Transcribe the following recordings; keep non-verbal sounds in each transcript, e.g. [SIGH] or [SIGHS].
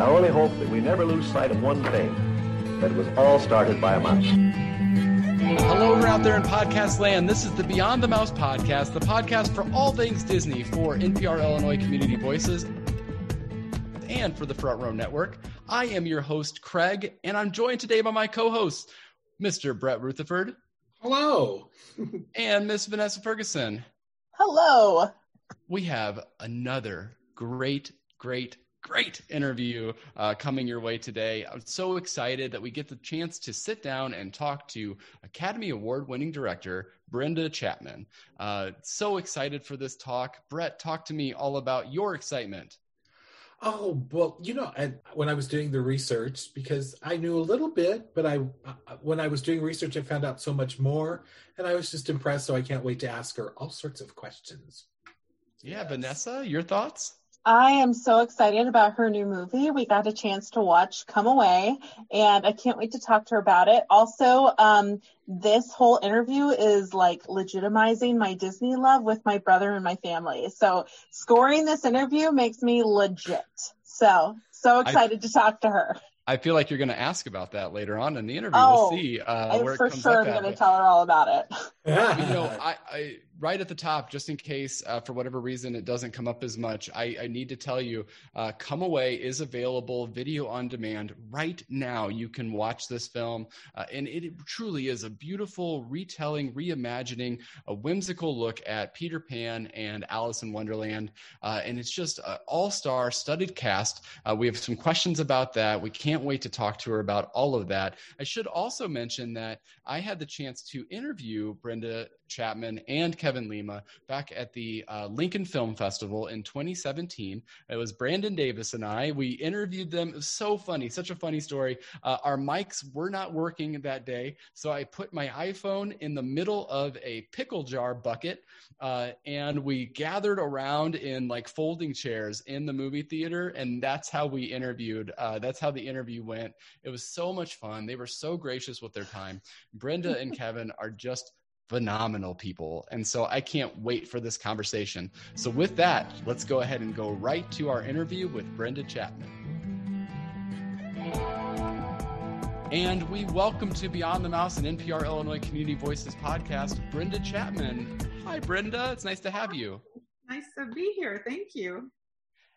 I only hope that we never lose sight of one thing, that it was all started by a mouse. Hello, we're out there in podcast land. This is the Beyond the Mouse podcast, the podcast for all things Disney for NPR Illinois Community Voices and for the Front Row Network. I am your host, Craig, and I'm joined today by my co hosts, Mr. Brett Rutherford. Hello. [LAUGHS] and Miss Vanessa Ferguson. Hello. We have another great, great, great interview uh, coming your way today. I'm so excited that we get the chance to sit down and talk to Academy Award winning director Brenda Chapman. Uh, so excited for this talk. Brett, talk to me all about your excitement. Oh well, you know, I, when I was doing the research, because I knew a little bit, but I, uh, when I was doing research, I found out so much more, and I was just impressed. So I can't wait to ask her all sorts of questions. Yeah, yes. Vanessa, your thoughts? I am so excited about her new movie. We got a chance to watch Come Away, and I can't wait to talk to her about it. Also, um, this whole interview is like legitimizing my Disney love with my brother and my family. So, scoring this interview makes me legit. So, so excited I, to talk to her. I feel like you're going to ask about that later on in the interview. Oh, we'll see. Uh, I for sure I'm going to tell her all about it. you know, [LAUGHS] I, I right at the top, just in case uh, for whatever reason it doesn't come up as much, I, I need to tell you uh, Come Away is available video on demand right now. You can watch this film, uh, and it truly is a beautiful retelling, reimagining, a whimsical look at Peter Pan and Alice in Wonderland. Uh, and it's just an all star studded cast. Uh, we have some questions about that. We can't wait to talk to her about all of that. I should also mention that I had the chance to interview Brenda Chapman and Kevin Lima back at the uh, Lincoln Film Festival in 2017. It was Brandon Davis and I. We interviewed them. It was so funny, such a funny story. Uh, our mics were not working that day, so I put my iPhone in the middle of a pickle jar bucket, uh, and we gathered around in like folding chairs in the movie theater, and that's how we interviewed. Uh, that's how the interview went. It was so much fun. They were so gracious with their time. Brenda and [LAUGHS] Kevin are just phenomenal people. And so I can't wait for this conversation. So, with that, let's go ahead and go right to our interview with Brenda Chapman. And we welcome to Beyond the Mouse and NPR Illinois Community Voices podcast, Brenda Chapman. Hi, Brenda. It's nice to have you. Nice to be here. Thank you.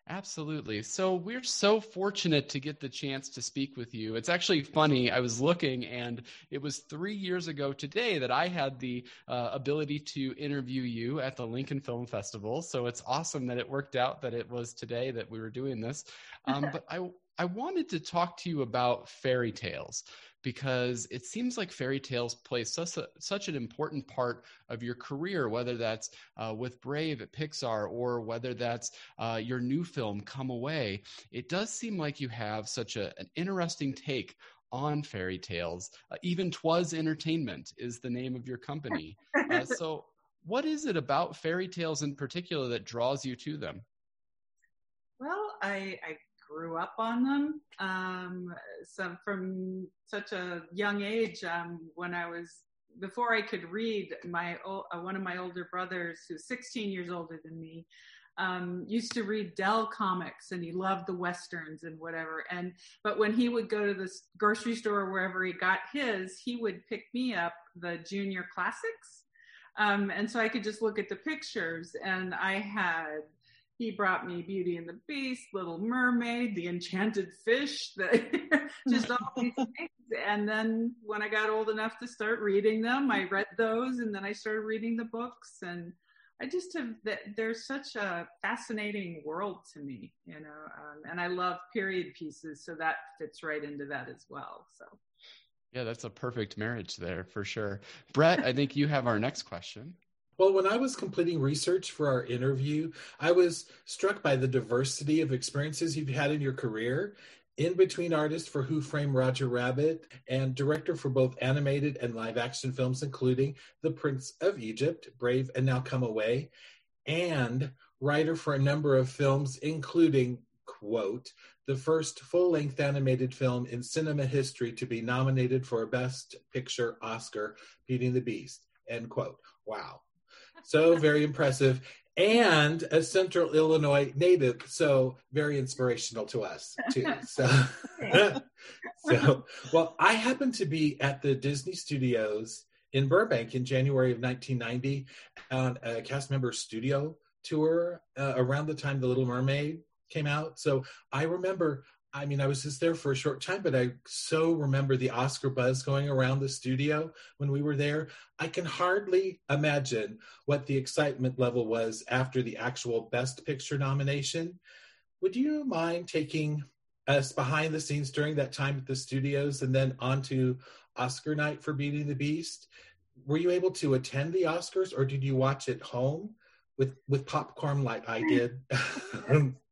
Absolutely. So we're so fortunate to get the chance to speak with you. It's actually funny. I was looking, and it was three years ago today that I had the uh, ability to interview you at the Lincoln Film Festival. So it's awesome that it worked out that it was today that we were doing this. Um, [LAUGHS] but I I wanted to talk to you about fairy tales because it seems like fairy tales play such, a, such an important part of your career, whether that's uh, with Brave at Pixar or whether that's uh, your new film, Come Away. It does seem like you have such a, an interesting take on fairy tales. Uh, even Twas Entertainment is the name of your company. Uh, [LAUGHS] so, what is it about fairy tales in particular that draws you to them? Well, I, I grew up on them. Um, some from such a young age, um, when I was before I could read, my uh, one of my older brothers, who's 16 years older than me, um, used to read Dell comics, and he loved the westerns and whatever. And but when he would go to the grocery store or wherever he got his, he would pick me up the junior classics. Um, and so I could just look at the pictures, and I had he brought me Beauty and the Beast, Little Mermaid, The Enchanted Fish, [LAUGHS] the, just all these [LAUGHS] things. And then when I got old enough to start reading them, I read those and then I started reading the books. And I just have, that there's such a fascinating world to me, you know, um, and I love period pieces. So that fits right into that as well. So. Yeah, that's a perfect marriage there for sure. Brett, I think you have our next question. Well, when I was completing research for our interview, I was struck by the diversity of experiences you've had in your career. In between artist for Who Framed Roger Rabbit and director for both animated and live action films, including The Prince of Egypt, Brave, and Now Come Away, and writer for a number of films, including, quote, the first full length animated film in cinema history to be nominated for a Best Picture Oscar, Beauty and the Beast, end quote. Wow. So very impressive. And a Central Illinois native, so very inspirational to us too. [LAUGHS] So, [LAUGHS] so well, I happened to be at the Disney Studios in Burbank in January of 1990 on a cast member studio tour uh, around the time The Little Mermaid came out. So I remember I mean, I was just there for a short time, but I so remember the Oscar buzz going around the studio when we were there. I can hardly imagine what the excitement level was after the actual Best Picture nomination. Would you mind taking us behind the scenes during that time at the studios and then onto Oscar night for Beauty the Beast? Were you able to attend the Oscars or did you watch it home with, with popcorn like I did? [LAUGHS]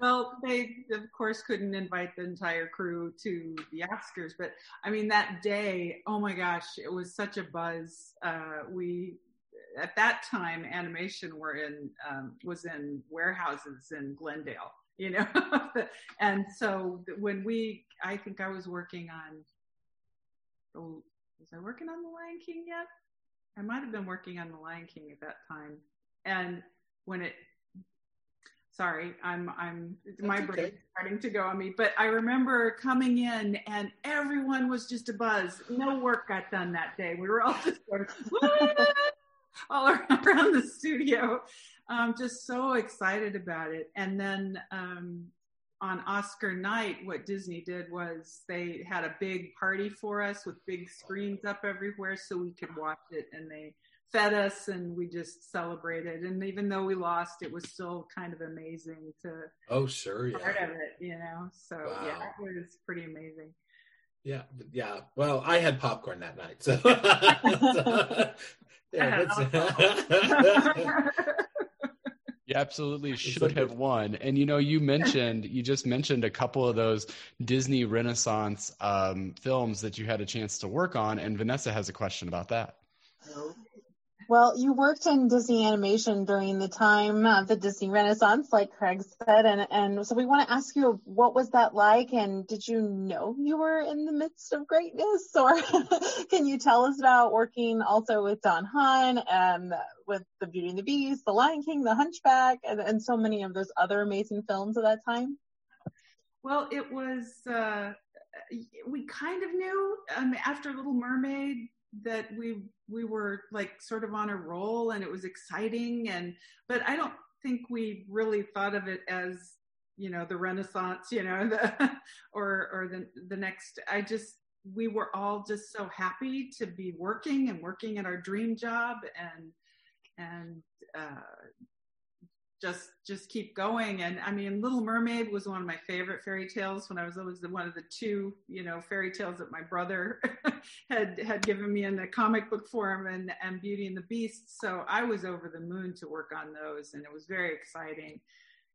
Well, they of course couldn't invite the entire crew to the Oscars, but I mean that day, oh my gosh, it was such a buzz. Uh, we at that time animation were in um, was in warehouses in Glendale, you know, [LAUGHS] and so when we, I think I was working on, oh, was I working on The Lion King yet? I might have been working on The Lion King at that time, and when it sorry i'm i'm That's my brain okay. starting to go on me but i remember coming in and everyone was just a buzz no work got done that day. We were all [LAUGHS] just sort of all around the studio. Um, just so excited about it. And then um, on oscar night what disney did was they had a big party for us with big screens up everywhere so we could watch it and they fed us and we just celebrated. And even though we lost, it was still kind of amazing to oh sure yeah. part of it, you know. So wow. yeah, it was pretty amazing. Yeah, yeah. Well, I had popcorn that night, so, [LAUGHS] so [LAUGHS] yeah. You absolutely should have won. And you know, you mentioned you just mentioned a couple of those Disney Renaissance um, films that you had a chance to work on, and Vanessa has a question about that. Well, you worked in Disney animation during the time of the Disney Renaissance, like Craig said, and and so we want to ask you, what was that like, and did you know you were in the midst of greatness, or [LAUGHS] can you tell us about working also with Don Hahn and with The Beauty and the Beast, The Lion King, The Hunchback, and, and so many of those other amazing films of that time? Well, it was. Uh, we kind of knew um, after Little Mermaid that we we were like sort of on a roll and it was exciting and but I don't think we really thought of it as you know the renaissance you know [LAUGHS] the or or the the next I just we were all just so happy to be working and working at our dream job and and uh, just just keep going. And i mean little mermaid was one of my favorite fairy tales when i was always the, one of the two you know fairy tales that my brother [LAUGHS] had had given me in the comic book form and and beauty and the beast. So i was over the moon to work on those and it was very exciting.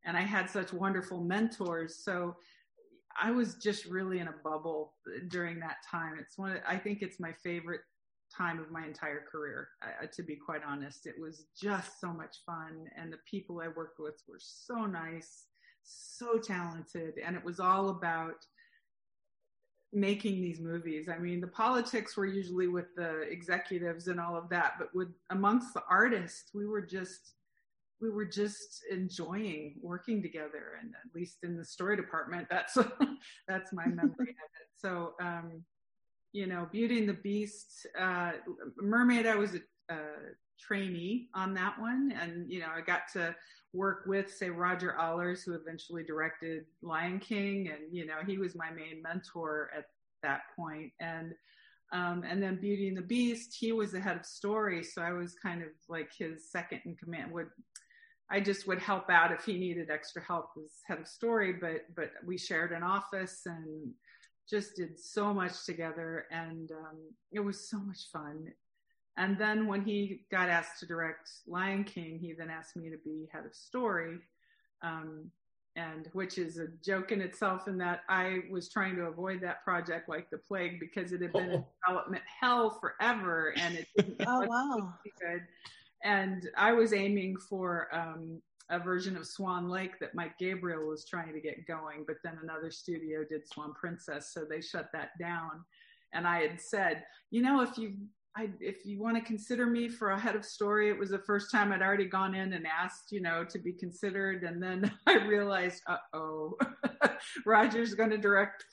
And i had such wonderful mentors. So i was just really in a bubble during that time. It's one i think it's my favorite time of my entire career, uh, to be quite honest. It was just so much fun, and the people I worked with were so nice, so talented, and it was all about making these movies. I mean, the politics were usually with the executives and all of that, but with amongst the artists, we were just we were just enjoying working together and at least in the story department that's [LAUGHS] that's my memory of it so um you know, Beauty and the Beast, uh, Mermaid, I was a, a trainee on that one. And, you know, I got to work with, say, Roger Allers, who eventually directed Lion King. And, you know, he was my main mentor at that point. And, um, and then Beauty and the Beast, he was the head of story. So I was kind of like his second in command. Would I just would help out if he needed extra help as head of story, but but we shared an office and just did so much together and um, it was so much fun. And then when he got asked to direct Lion King, he then asked me to be head of story, um, and which is a joke in itself in that I was trying to avoid that project like the plague because it had been oh. in [LAUGHS] development hell forever and it [LAUGHS] didn't oh wow good. And I was aiming for um, a version of Swan Lake that Mike Gabriel was trying to get going, but then another studio did Swan Princess, so they shut that down. And I had said, you know, if you I, if you want to consider me for a head of story, it was the first time I'd already gone in and asked, you know, to be considered. And then [LAUGHS] I realized, uh oh, [LAUGHS] Roger's going to direct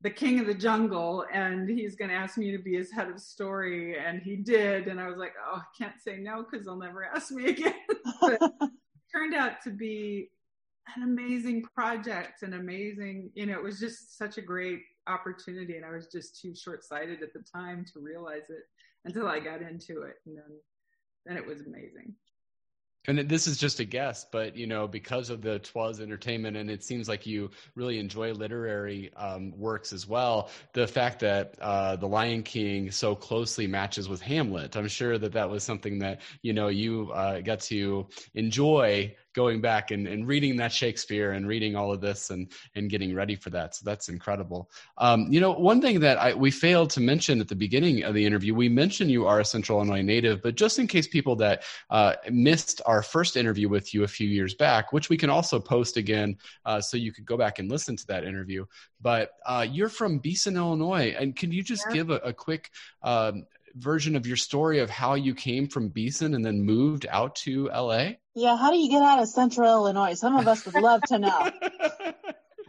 the King of the Jungle and he's going to ask me to be his head of story. And he did. And I was like, oh, I can't say no because they'll never ask me again. [LAUGHS] turned out to be an amazing project, an amazing, you know, it was just such a great opportunity. And I was just too short sighted at the time to realize it until I got into it. And then, then it was amazing. And this is just a guess, but you know, because of the Twas entertainment, and it seems like you really enjoy literary um, works as well. The fact that uh, The Lion King so closely matches with Hamlet, I'm sure that that was something that you know you uh, got to enjoy going back and, and reading that Shakespeare and reading all of this and, and getting ready for that. So that's incredible. Um, you know, one thing that I, we failed to mention at the beginning of the interview, we mentioned you are a Central Illinois native, but just in case people that uh, missed our first interview with you a few years back, which we can also post again uh, so you could go back and listen to that interview. But uh, you're from Beason, Illinois. And can you just yeah. give a, a quick um, version of your story of how you came from Beason and then moved out to LA? Yeah, how do you get out of Central Illinois? Some of us would love to know.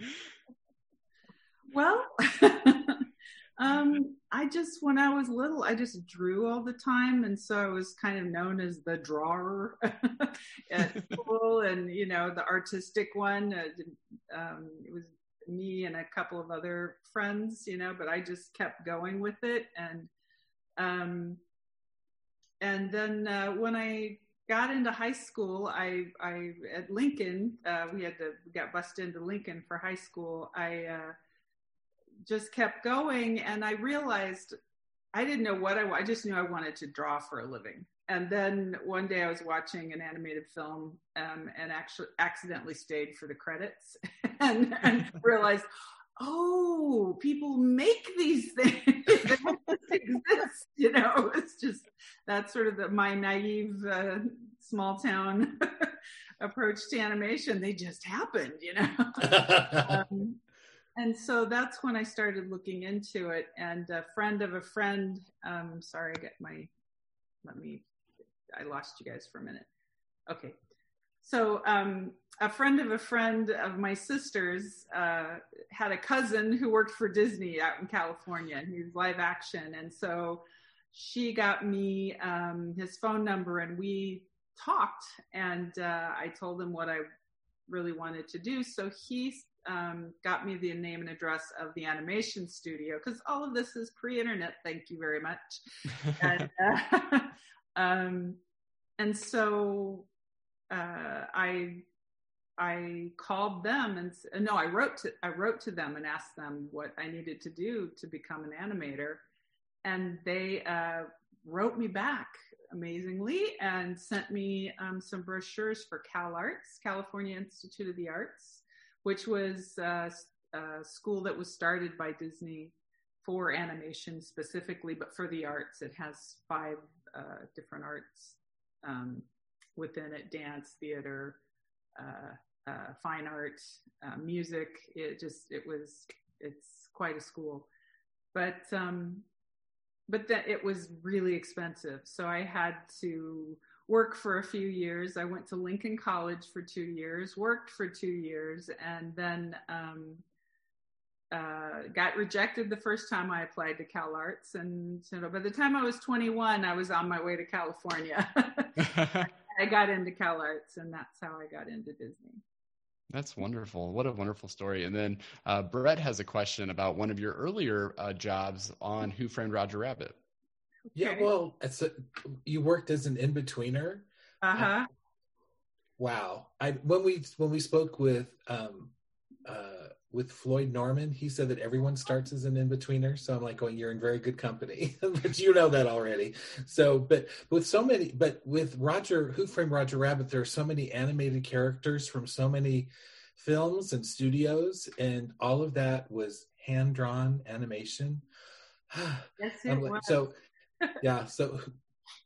[LAUGHS] well, [LAUGHS] um, I just, when I was little, I just drew all the time. And so I was kind of known as the drawer [LAUGHS] at school and, you know, the artistic one. Uh, um, it was me and a couple of other friends, you know, but I just kept going with it. And um, and then uh, when I got into high school, I, I at Lincoln, uh, we had to got bused into Lincoln for high school. I uh, just kept going, and I realized I didn't know what I. I just knew I wanted to draw for a living. And then one day I was watching an animated film um, and actually accidentally stayed for the credits [LAUGHS] and, and realized, oh, people make these things. [LAUGHS] They just exist, you know. It's just that's sort of the, my naive uh, small town [LAUGHS] approach to animation. They just happened, you know. [LAUGHS] um, and so that's when I started looking into it. And a friend of a friend, um, sorry, I get my, let me, I lost you guys for a minute. Okay. So um, a friend of a friend of my sister's uh, had a cousin who worked for Disney out in California, and he's live action. And so she got me um, his phone number, and we talked. And uh, I told him what I really wanted to do. So he um, got me the name and address of the animation studio because all of this is pre-internet. Thank you very much. [LAUGHS] and, uh, [LAUGHS] um, and so uh, I I called them and no, I wrote to I wrote to them and asked them what I needed to do to become an animator, and they uh, wrote me back amazingly and sent me um, some brochures for Cal Arts, California Institute of the Arts, which was uh, a school that was started by Disney for animation specifically, but for the arts, it has five uh, different arts um, within it dance, theater, uh, uh, fine art, uh, music. It just, it was, it's quite a school. But, um, but that it was really expensive. So I had to work for a few years. I went to Lincoln College for two years, worked for two years, and then um, uh, got rejected the first time I applied to Cal Arts. And so by the time I was 21, I was on my way to California. [LAUGHS] [LAUGHS] I got into Cal Arts, and that's how I got into Disney. That's wonderful. What a wonderful story. And then uh, Brett has a question about one of your earlier uh, jobs on Who Framed Roger Rabbit. Yeah, well, a, you worked as an in betweener. Uh huh. Uh, wow. I when we when we spoke with um, uh, with Floyd Norman, he said that everyone starts as an in-betweener. So I'm like going, you're in very good company, [LAUGHS] but you know that already. So, but with so many, but with Roger, Who Framed Roger Rabbit, there are so many animated characters from so many films and studios, and all of that was hand-drawn animation. [SIGHS] yes, it like, was. So, yeah, so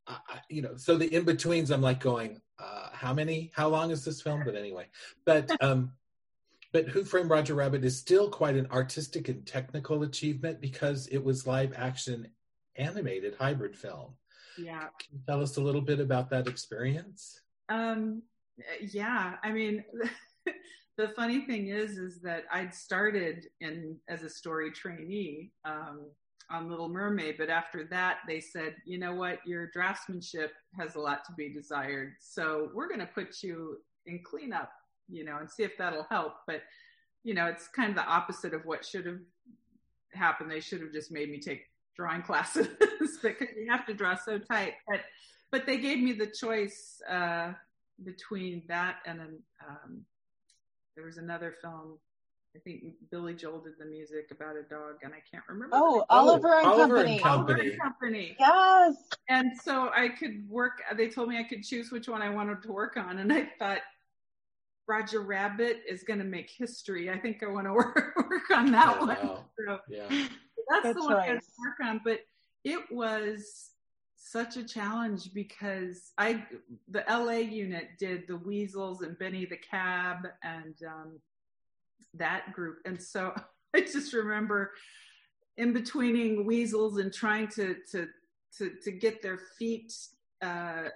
I, you know, so the in-betweens, I'm like going, uh, how many? How long is this film? But anyway, but um but Who Framed Roger Rabbit is still quite an artistic and technical achievement because it was live action animated hybrid film. Yeah. Can you tell us a little bit about that experience? Um, yeah, I mean, [LAUGHS] the funny thing is, is that I'd started in as a story trainee um, on Little Mermaid, but after that, they said, you know what, your draftsmanship has a lot to be desired, so we're going to put you in cleanup, you know, and see if that'll help. But you know, it's kind of the opposite of what should have happened. They should have just made me take drawing [LAUGHS] classes because you have to draw so tight. But but they gave me the choice uh, between that and an, um, there was another film. I think Billy Joel did the music about a dog, and I can't remember. Oh, Oliver and Oliver Company. and Company. Oliver and Company. Yes. And so I could work. They told me I could choose which one I wanted to work on, and I thought Roger Rabbit is going to make history. I think I want to work, work on that Oh, one. wow. So Yeah. that's Good the one I had to work on. But it was such a challenge because I the LA unit did the Weasels and Benny the Cab and um, that group, and so [LAUGHS] I just remember in betweening Weasels and trying to to to to get their feet. Uh,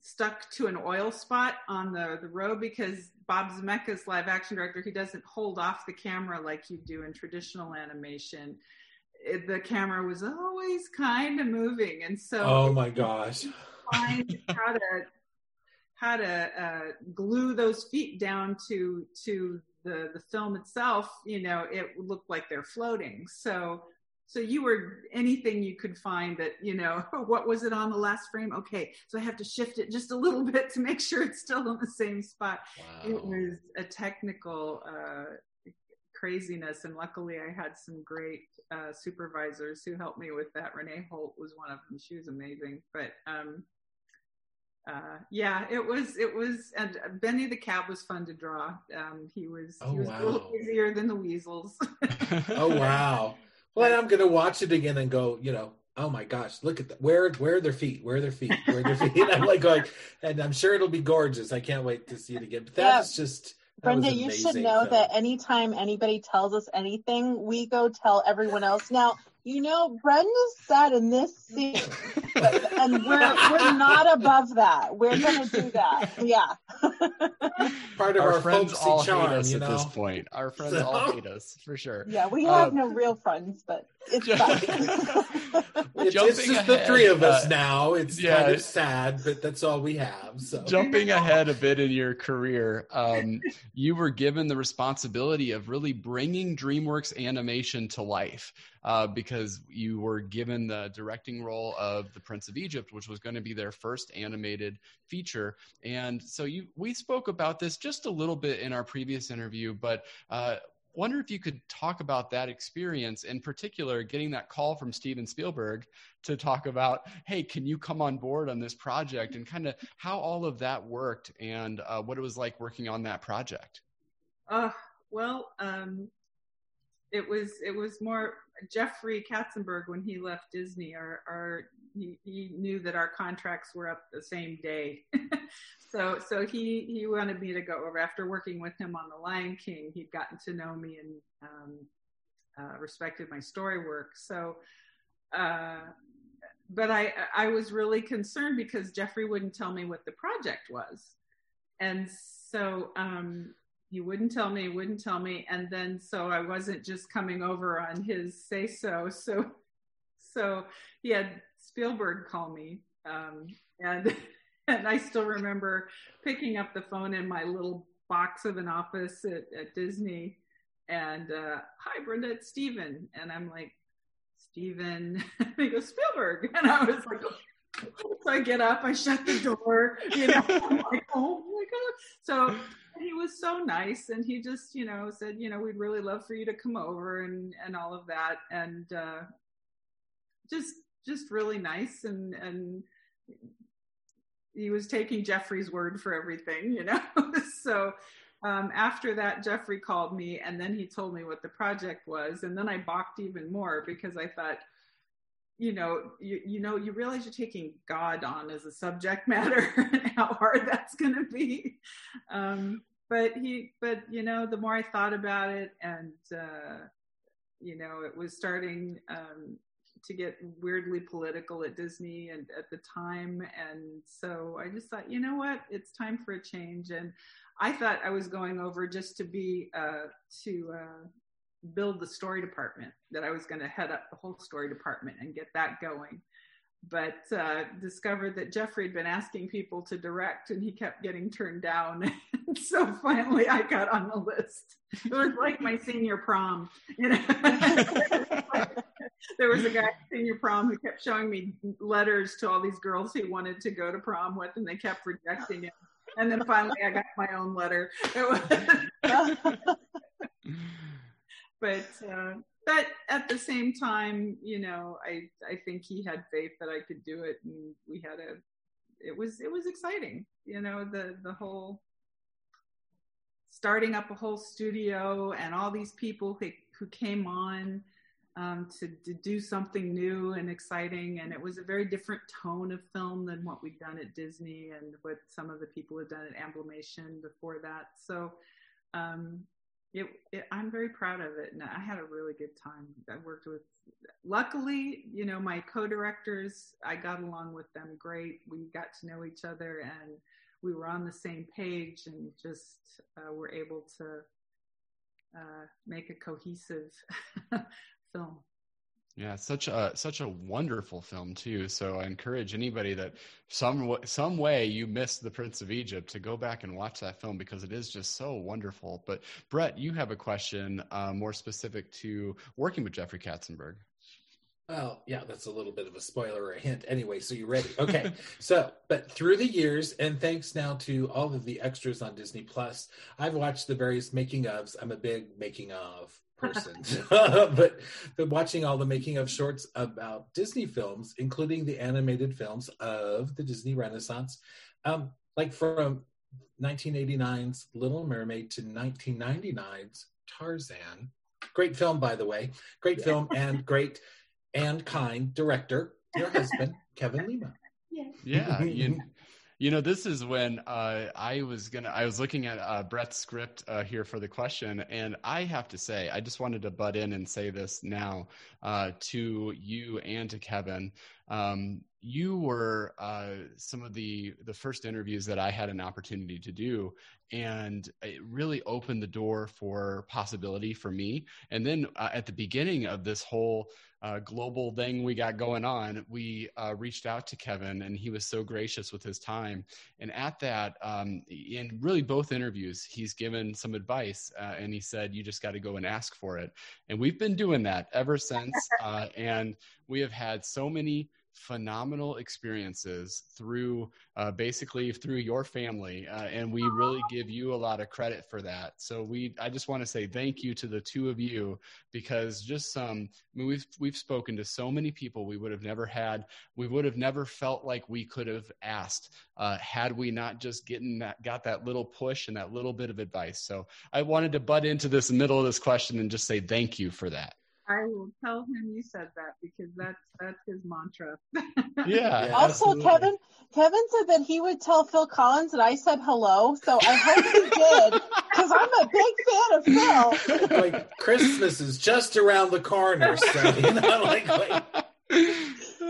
stuck to an oil spot on the, the road because Bob Zemeckis, live action director, he doesn't hold off the camera like you do in traditional animation. It, the camera was always kind of moving, and so Oh my gosh. find how to how to uh, glue those feet down to to the the film itself. You know, it looked like they're floating. So so you were anything you could find that you know [LAUGHS] what was it on the last frame? Okay so i have to shift it just a little [LAUGHS] bit to make sure it's still in the same spot. It was a technical uh, craziness and luckily i had some great uh, supervisors who helped me with that. Renee holt was one of them. She was amazing. But um, uh, yeah it was it was and benny the cab was fun to draw. Um, he was Oh, he was a little easier than the weasels. [LAUGHS] Oh wow. Well, I'm gonna watch it again and go, you know, oh my gosh, look at that. Where where are their feet? Where are their feet? Where are their feet? I'm like going, and I'm sure it'll be gorgeous. I can't wait to see it again. But that Yeah. just that Brenda, you should know film. that anytime anybody tells us anything, we go tell everyone else. Now, you know, Brenda's said in this scene, but, [LAUGHS] and we're we're not above that. We're gonna do that. Yeah. part of our, our, friends all charm, hate us you at know. this point. Our friends So- all hate us for sure. Yeah, we have no real friends, but it's fine. [LAUGHS] It's, Jumping it's just the three of us uh, now. It's yeah. kind of sad, but that's all we have. So Jumping ahead a bit in your career, um, you were given the responsibility of really bringing DreamWorks animation to life uh, because you were given the directing role of The Prince of Egypt, which was going to be their first animated feature. And so you, we spoke about this just a little bit in our previous interview, but uh, wonder if you could talk about that experience in particular getting that call from steven spielberg to talk about hey can you come on board on this project and kind of how all of that worked and uh, what it was like working on that project Uh, well, um, it was it was more Jeffrey Katzenberg when he left Disney. Our, our he, he knew that our contracts were up the same day, [LAUGHS] so so he he wanted me to go over. After working with him on The Lion King, he'd gotten to know me and um, uh, respected my story work. So. Uh, but I I was really concerned because Jeffrey wouldn't tell me what the project was, and so um, he wouldn't tell me, wouldn't tell me, and then so I wasn't just coming over on his say so. So so he had Spielberg call me, um, and [LAUGHS] and I still remember picking up the phone in my little box of an office at, at Disney, and uh, hi Brenda, it's Steven, and I'm like Steven, [LAUGHS] he goes Spielberg, [LAUGHS] and I was like. So I get up, I shut the door, you know, I'm like, oh my god. So he was so nice and he just you know said you know we'd really love for you to come over and and all of that and uh just just really nice and and he was taking jeffrey's word for everything you know? [LAUGHS] So um, after that jeffrey called me and then he told me what the project was and then i balked even more because i thought you know you, you know you realize you're taking god on as a subject [LAUGHS] matter and how hard that's going to be. Um, but he but you know the more i thought about it and uh, you know it was starting um, to get weirdly political at Disney and at the time. And so I just thought, you know what, it's time for a change. And I thought I was going over just to be uh, to uh, build the story department. That I was going to head up the whole story department and get that going. But uh, discovered that Jeffrey had been asking people to direct, and he kept getting turned down. [LAUGHS] [LAUGHS] so finally, I got on the list. It was like my senior prom, you know. [LAUGHS] there was a guy at senior prom who kept showing me letters to all these girls he wanted to go to prom with, and they kept rejecting it. And then finally, I got my own letter. [LAUGHS] but uh, but at the same time, you know, I I think he had faith that I could do it, and we had a. It was it was exciting, you know, the the whole starting up a whole studio and all these people who who came on um, to, to do something new and exciting. And it was a very different tone of film than what we'd done at Disney and what some of the people had done at Amblimation before that. So um, it, it, I'm very proud of it. And I had a really good time. I worked with, luckily, you know, my co-directors, I got along with them great. We got to know each other and we were on the same page and just uh, were able to uh, make a cohesive [LAUGHS] film. Yeah, such a such a wonderful film too. So I encourage anybody that some some way you missed the Prince of Egypt to go back and watch that film because it is just so wonderful. But Brett, you have a question uh, more specific to working with Jeffrey Katzenberg. Well, yeah, that's a little bit of a spoiler or a hint. Anyway, so you ready? Okay. [LAUGHS] so, but through the years, and thanks now to all of the extras on Disney Plus, I've watched the various making ofs. I'm a big making of person, [LAUGHS] [LAUGHS] but but watching all the making of shorts about Disney films, including the animated films of the Disney Renaissance, um, like from 1989's Little Mermaid to 1999's Tarzan. Great film, by the way. Great yeah. film and great and kind director, your [LAUGHS] husband, Kevin Lima. Yeah. Yeah. [LAUGHS] You, you know, this is when uh, I was gonna. I was looking at uh, Brett's script uh, here for the question, and I have to say, I just wanted to butt in and say this now uh, to you and to Kevin. Um, you were uh, some of the the first interviews that I had an opportunity to do, and it really opened the door for possibility for me. And then uh, at the beginning of this whole uh, global thing we got going on, we uh, reached out to Kevin, and he was so gracious with his time. And at that, um, in really both interviews, he's given some advice, uh, and he said, "You just got to go and ask for it." And we've been doing that ever since, [LAUGHS] uh, and we have had so many phenomenal experiences through uh, basically through your family uh, and we really give you a lot of credit for that. So we i just want to say thank you to the two of you because just some I mean, we've we've spoken to so many people we would have never had we would have never felt like we could have asked uh, had we not just getting that got that little push and that little bit of advice. So i wanted to butt into this middle of this question and just say thank you for that I will tell him you said that because that's that's his mantra. yeah. [LAUGHS] yeah also, absolutely. Kevin Kevin said that he would tell Phil Collins that I said hello, so I hope he did because I'm a big fan of Phil. [LAUGHS] Like Christmas is just around the corner, so you know, [LAUGHS] like. like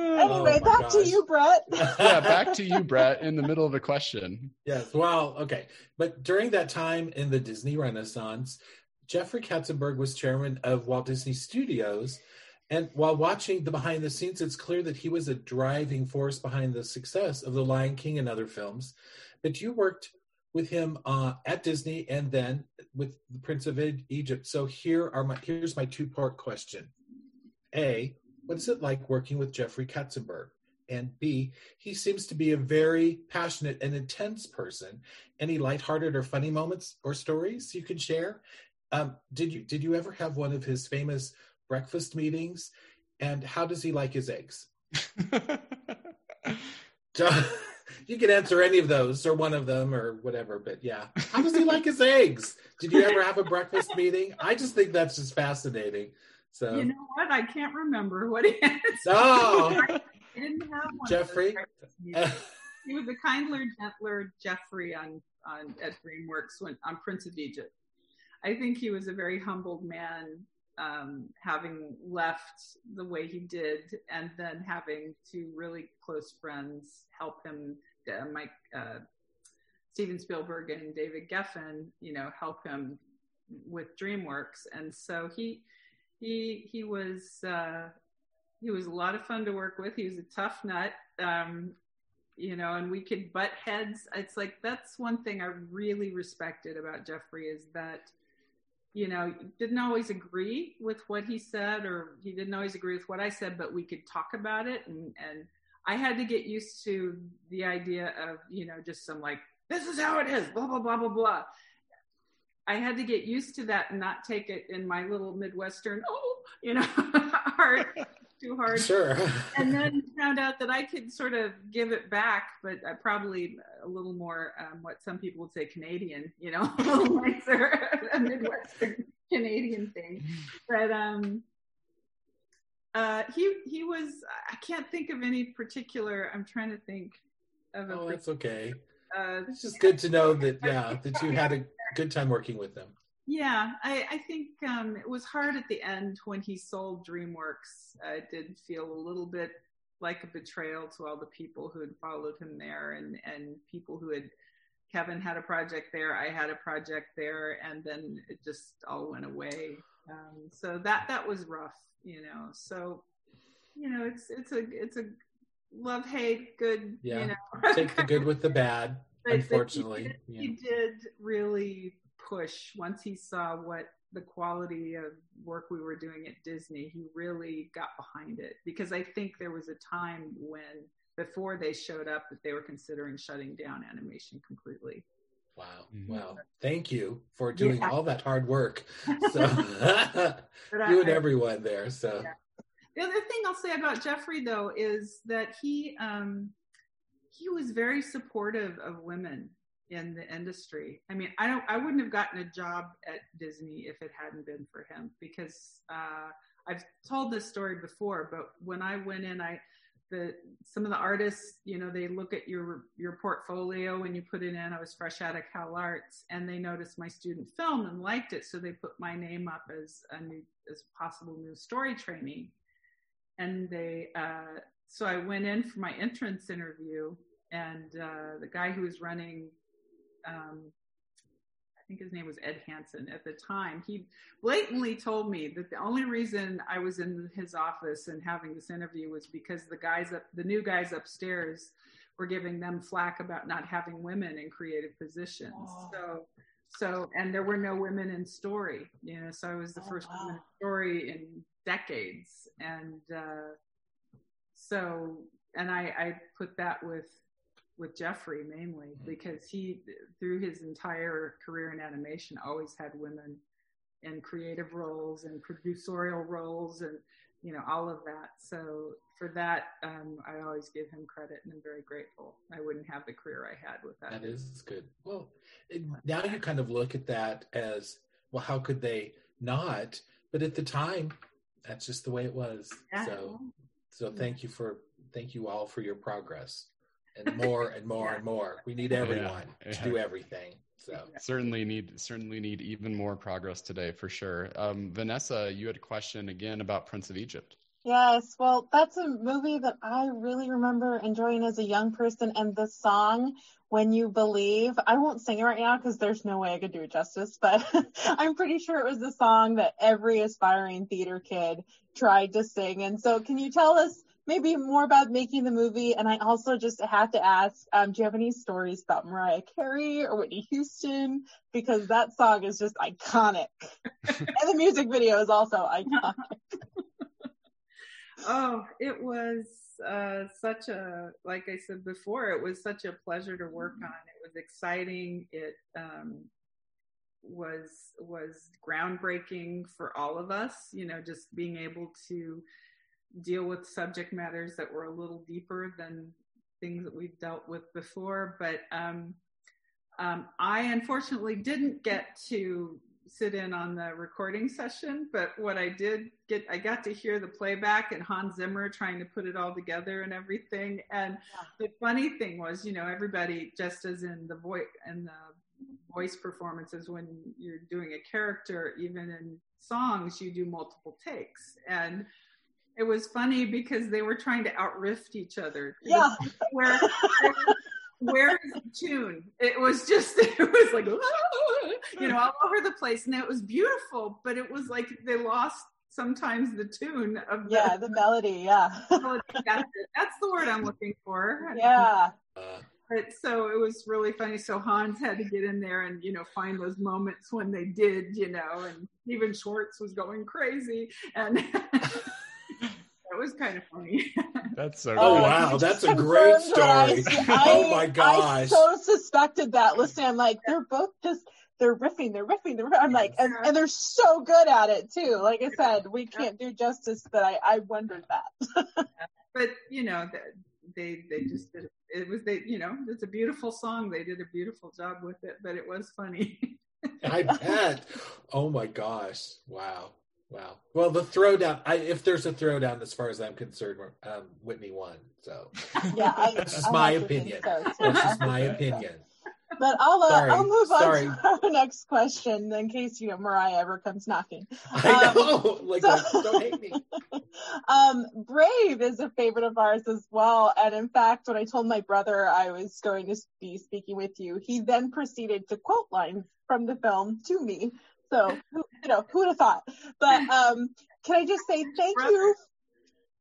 Anyway, oh back gosh. to you, Brett. yeah, back to you, Brett, in the middle of a question. Yes. Well, okay. But during that time in the Disney Renaissance, Jeffrey Katzenberg was chairman of Walt Disney Studios. And while watching the behind the scenes, it's clear that he was a driving force behind the success of The Lion King and other films. But you worked with him uh, at Disney and then with the Prince of Egypt. So here are my here's my two part question. A, what is it like working with Jeffrey Katzenberg? And B, he seems to be a very passionate and intense person. Any lighthearted or funny moments or stories you can share? Um, did you did you ever have one of his famous breakfast meetings? And how does he like his eggs? [LAUGHS] [LAUGHS] you can answer any of those or one of them or whatever, but yeah. How does he like his eggs? Did you ever have a breakfast meeting? I just think that's just fascinating. So you know what? I can't remember what he had. Oh, [LAUGHS] I didn't have one. Jeffrey. he was a kindler, gentler Jeffrey on on at DreamWorks when on Prince of Egypt. I think he was a very humbled man um, having left the way he did, and then having two really close friends help him, uh, Mike, uh, Steven Spielberg and David Geffen, you know, help him with DreamWorks, and so he he he was uh, he was a lot of fun to work with. He was a tough nut, um, you know, and we could butt heads. It's like that's one thing I really respected about Jeffrey is that you know didn't always agree with what he said or he didn't always agree with what I said, but we could talk about it. And and I had to get used to the idea of you know just some like this is how it is blah blah blah blah blah. I had to get used to that and not take it in my little Midwestern, oh, you know, [LAUGHS] heart [LAUGHS] too hard. Sure. [LAUGHS] and then found out that I could sort of give it back, but uh, probably a little more um, what some people would say Canadian, you know, [LAUGHS] a nicer, a Midwestern Canadian thing. But um, uh, he he was. I can't think of any particular. I'm trying to think of. A oh, that's okay. Uh, it's just good to know that yeah that you had a good time working with them. Yeah, I, I think um, it was hard at the end when he sold DreamWorks. Uh, it did feel a little bit like a betrayal to all the people who had followed him there and, and people who had Kevin had a project there, I had a project there, and then it just all went away. Um, so that that was rough, you know. So you know, it's it's a it's a love hate good. Yeah, you know. take the good with the bad. [LAUGHS] Unfortunately, he, did, yeah. he did really push once he saw what the quality of work we were doing at Disney. He really got behind it because I think there was a time when before they showed up that they were considering shutting down animation completely. Wow. Mm-hmm. Wow. Thank you for doing yeah. all that hard work. [LAUGHS] So [LAUGHS] [LAUGHS] you and everyone there. So yeah. the other thing I'll say about Jeffrey though is that he um he was very supportive of women in the industry. I mean, I don't, I wouldn't have gotten a job at Disney if it hadn't been for him because uh, I've told this story before. But when I went in, I the some of the artists, you know, they look at your your portfolio when you put it in. I was fresh out of Cal Arts, and they noticed my student film and liked it, so they put my name up as a new as possible new story trainee. And they, uh, so I went in for my entrance interview and uh, the guy who was running, um, I think his name was Ed Hansen at the time, he blatantly told me that the only reason I was in his office and having this interview was because the guys up, the new guys upstairs, were giving them flack about not having women in creative positions. Oh. So, so and there were no women in story, you know. So I was the oh, first wow. woman in story in decades, and uh, so and I, I put that with with Jeffrey mainly mm-hmm. because he, through his entire career in animation, always had women in creative roles and producerial roles and you know all of that. So for that, um, I always give him credit and I'm very grateful. I wouldn't have the career I had with that. That is good. Well, now you kind of look at that as well. How could they not? But at the time, that's just the way it was. Yeah. So, so thank you for thank you all for your progress and more and more yeah. and more. We need everyone yeah. to do everything. So certainly need certainly need even more progress today for sure. Um, Vanessa, you had a question again about Prince of Egypt. Yes, well, that's a movie that I really remember enjoying as a young person, and the song "When You Believe." I won't sing it right now because there's no way I could do it justice, but [LAUGHS] I'm pretty sure it was the song that every aspiring theater kid tried to sing. And so, can you tell us maybe more about making the movie. And I also just have to ask, um, do you have any stories about Mariah Carey or Whitney Houston? Because that song is just iconic. [LAUGHS] and the music video is also iconic. [LAUGHS] oh, it was uh, such a, like I said before, it was such a pleasure to work mm-hmm. on. It was exciting. It um, was was groundbreaking for all of us. You know, just being able to deal with subject matters that were a little deeper than things that we've dealt with before. But um, um, I unfortunately didn't get to sit in on the recording session, but what I did get, I got to hear the playback and Hans Zimmer trying to put it all together and everything. And yeah. the funny thing was, you know, everybody, just as in the voice and the voice performances when you're doing a character, even in songs, you do multiple takes. And it was funny because they were trying to outriff each other. Yeah. [LAUGHS] Where, where is the tune? It was just, [LAUGHS] it was like, you know, all over the place. And it was beautiful, but it was like they lost sometimes the tune of the, yeah, the melody. Yeah. [LAUGHS] that's, that's the word I'm looking for. Yeah. But so it was really funny. So Hans had to get in there and, you know, find those moments when they did, you know, and Stephen Schwartz was going crazy. And that was kind of funny. [LAUGHS] That's so. Oh, good. wow, that's a great confirmed what I- story. I- [LAUGHS] Oh, my gosh, I so suspected that. Listen, I'm like, they're both just they're riffing, they're riffing, they're riffing. I'm like, and, and they're so good at it too. Like I said, we can't do justice, but I, I wondered that. [LAUGHS] but you know, th- they they just did it. it was they you know it's a beautiful song. They did a beautiful job with it, but it was funny. I bet. Oh my gosh! Wow, wow. Well, the throwdown. I, if there's a throwdown, as far as I'm concerned, um, Whitney won. So yeah, I, [LAUGHS] That's just I my have to think opinion. so, that's just my opinion. But I'll uh, Sorry, I'll move sorry. on to our next question in case you know Mariah ever comes knocking. [LAUGHS] I Um, know. Like, so- don't, don't hate me. [LAUGHS] um, Brave is a favorite of ours as well. And in fact, when I told my brother I was going to be speaking with you, he then proceeded to quote lines from the film to me. So, who- you know, who'd have thought? But um, can I just say thank Brother. you?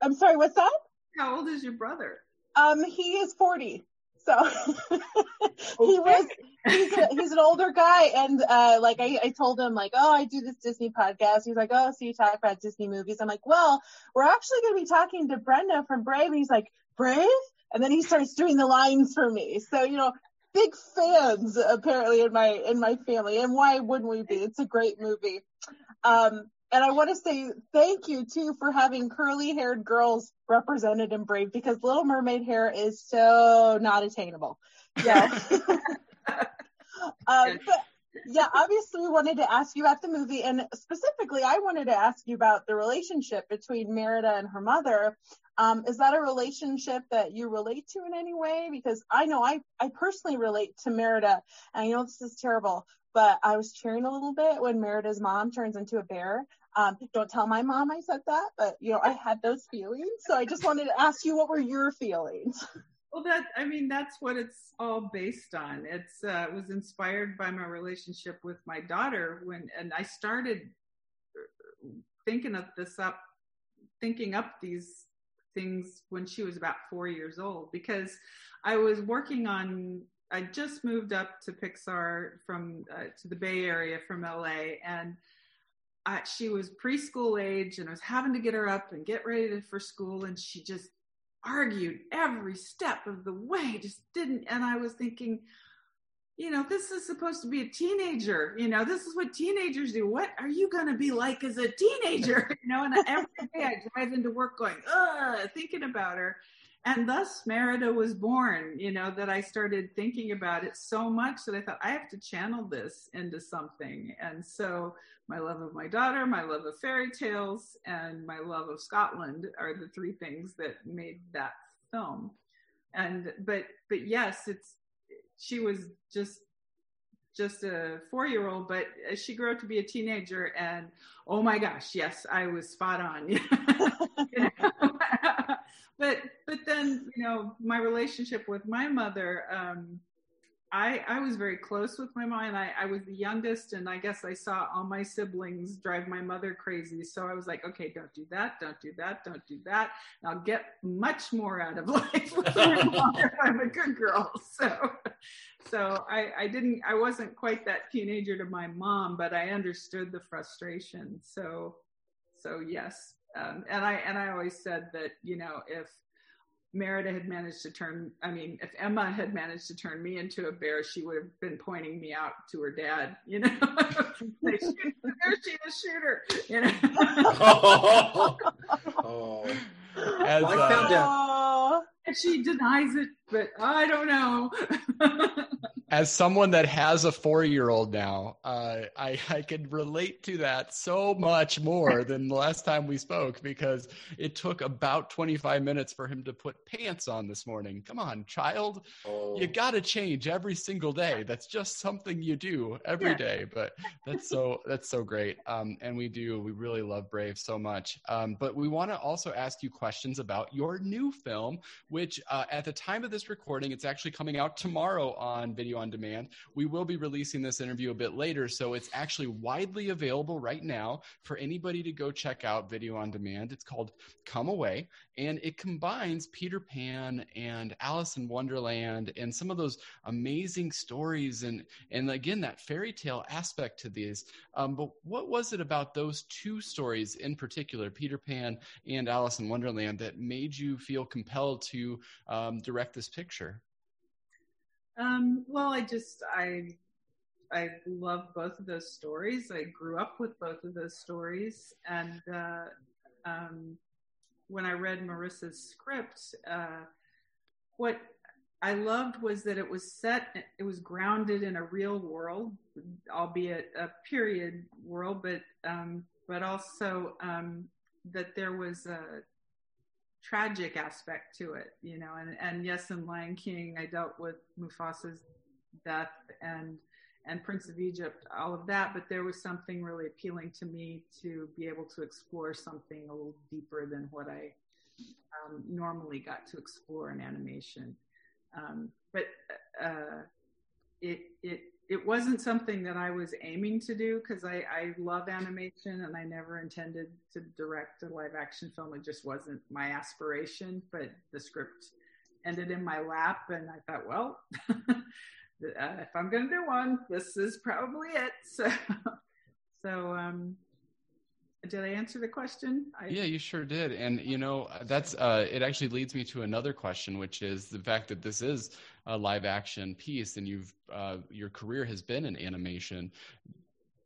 I'm sorry, what's that? How old is your brother? Um, he is 40. So [LAUGHS] he was he's a, he's an older guy and uh like I, I told him like oh I do this Disney podcast he's like oh so you talk about Disney movies I'm like well we're actually going to be talking to Brenda from Brave and he's like Brave and then he starts doing the lines for me so you know big fans apparently in my in my family and why wouldn't we be it's a great movie um and I want to say thank you too for having curly haired girls represented in Brave because Little Mermaid hair is so not attainable. [LAUGHS] Yeah. [LAUGHS] um, but yeah, obviously we wanted to ask you about the movie and specifically I wanted to ask you about the relationship between Merida and her mother. Um, is that a relationship that you relate to in any way? Because I know I, I personally relate to Merida and I know this is terrible, but I was cheering a little bit when Merida's mom turns into a bear. Um, don't tell my mom I said that, but you know, I had those feelings. So I just wanted to ask you, what were your feelings? [LAUGHS] Well, that I mean, that's what it's all based on. It's uh, it was inspired by my relationship with my daughter when, and I started thinking of this up, thinking up these things when she was about four years old because I was working on. I just moved up to Pixar from uh, to the Bay Area from LA, and uh, she was preschool age, and I was having to get her up and get ready for school, and she just argued every step of the way, just didn't. And I was thinking, you know, this is supposed to be a teenager. You know, this is what teenagers do. What are you going to be like as a teenager? [LAUGHS] You know, and every day I drive into work going, ugh, thinking about her. And thus Merida was born, you know, that I started thinking about it so much that I thought I have to channel this into something. And so my love of my daughter, my love of fairy tales, and my love of Scotland are the three things that made that film. And but but yes, it's she was just just a four year old, but she grew up to be a teenager, and oh my gosh, yes, I was spot on. [LAUGHS] You know? But but then you know my relationship with my mother. Um, I, I was very close with my mom and I, I was the youngest and I guess I saw all my siblings drive my mother crazy. So I was like, okay, don't do that. Don't do that. Don't do that. And I'll get much more out of [LAUGHS] life with my mom if I'm a good girl. So, so I, I didn't, I wasn't quite that teenager to my mom, but I understood the frustration. So, so yes. Um, and I, and I always said that, you know, if, Merida had managed to turn, I mean, if Emma had managed to turn me into a bear, she would have been pointing me out to her dad, you know, [LAUGHS] they shoot the she a shooter, you know. [LAUGHS] oh, oh. As, I uh, found out. And she denies it, but I don't know. [LAUGHS] as someone that has a four-year-old now, uh, I I can relate to that so much more than the last time we spoke because it took about 25 minutes for him to put pants on this morning. Come on, child, oh. you got to change every single day. That's just something you do every yeah. day. But that's so that's so great, um, and we do we really love Brave so much. Um, but we want to also ask you questions about your new film, which uh, at the time of this recording, it's actually coming out tomorrow on video on demand. We will be releasing this interview a bit later, so it's actually widely available right now for anybody to go check out video on demand. It's called Come Away, and it combines Peter Pan and Alice in Wonderland and some of those amazing stories and and again that fairy tale aspect to these. Um, but what was it about those two stories in particular, Peter Pan and Alice in Wonderland, that made you feel compelled to um, direct this picture? Um, well, I just I I love both of those stories. I grew up with both of those stories, and uh, um, when I read Marissa's script, uh, what I loved was that it was set, it was grounded in a real world, albeit a period world, but um, but also um, that there was a tragic aspect to it, you know. And, and yes, in Lion King, I dealt with Mufasa's death and and Prince of Egypt, all of that. But there was something really appealing to me to be able to explore something a little deeper than what I um, normally got to explore in animation. Um, but uh, it it it wasn't something that I was aiming to do because I, I love animation and I never intended to direct a live action film. It just wasn't my aspiration, but the script ended in my lap and I thought, well, [LAUGHS] uh, if I'm going to do one, this is probably it. [LAUGHS] So, so, um, did I answer the question? I... Yeah, you sure did. And you know, that's uh, it. Actually, leads me to another question, which is the fact that this is a live action piece, and you've uh, your career has been in animation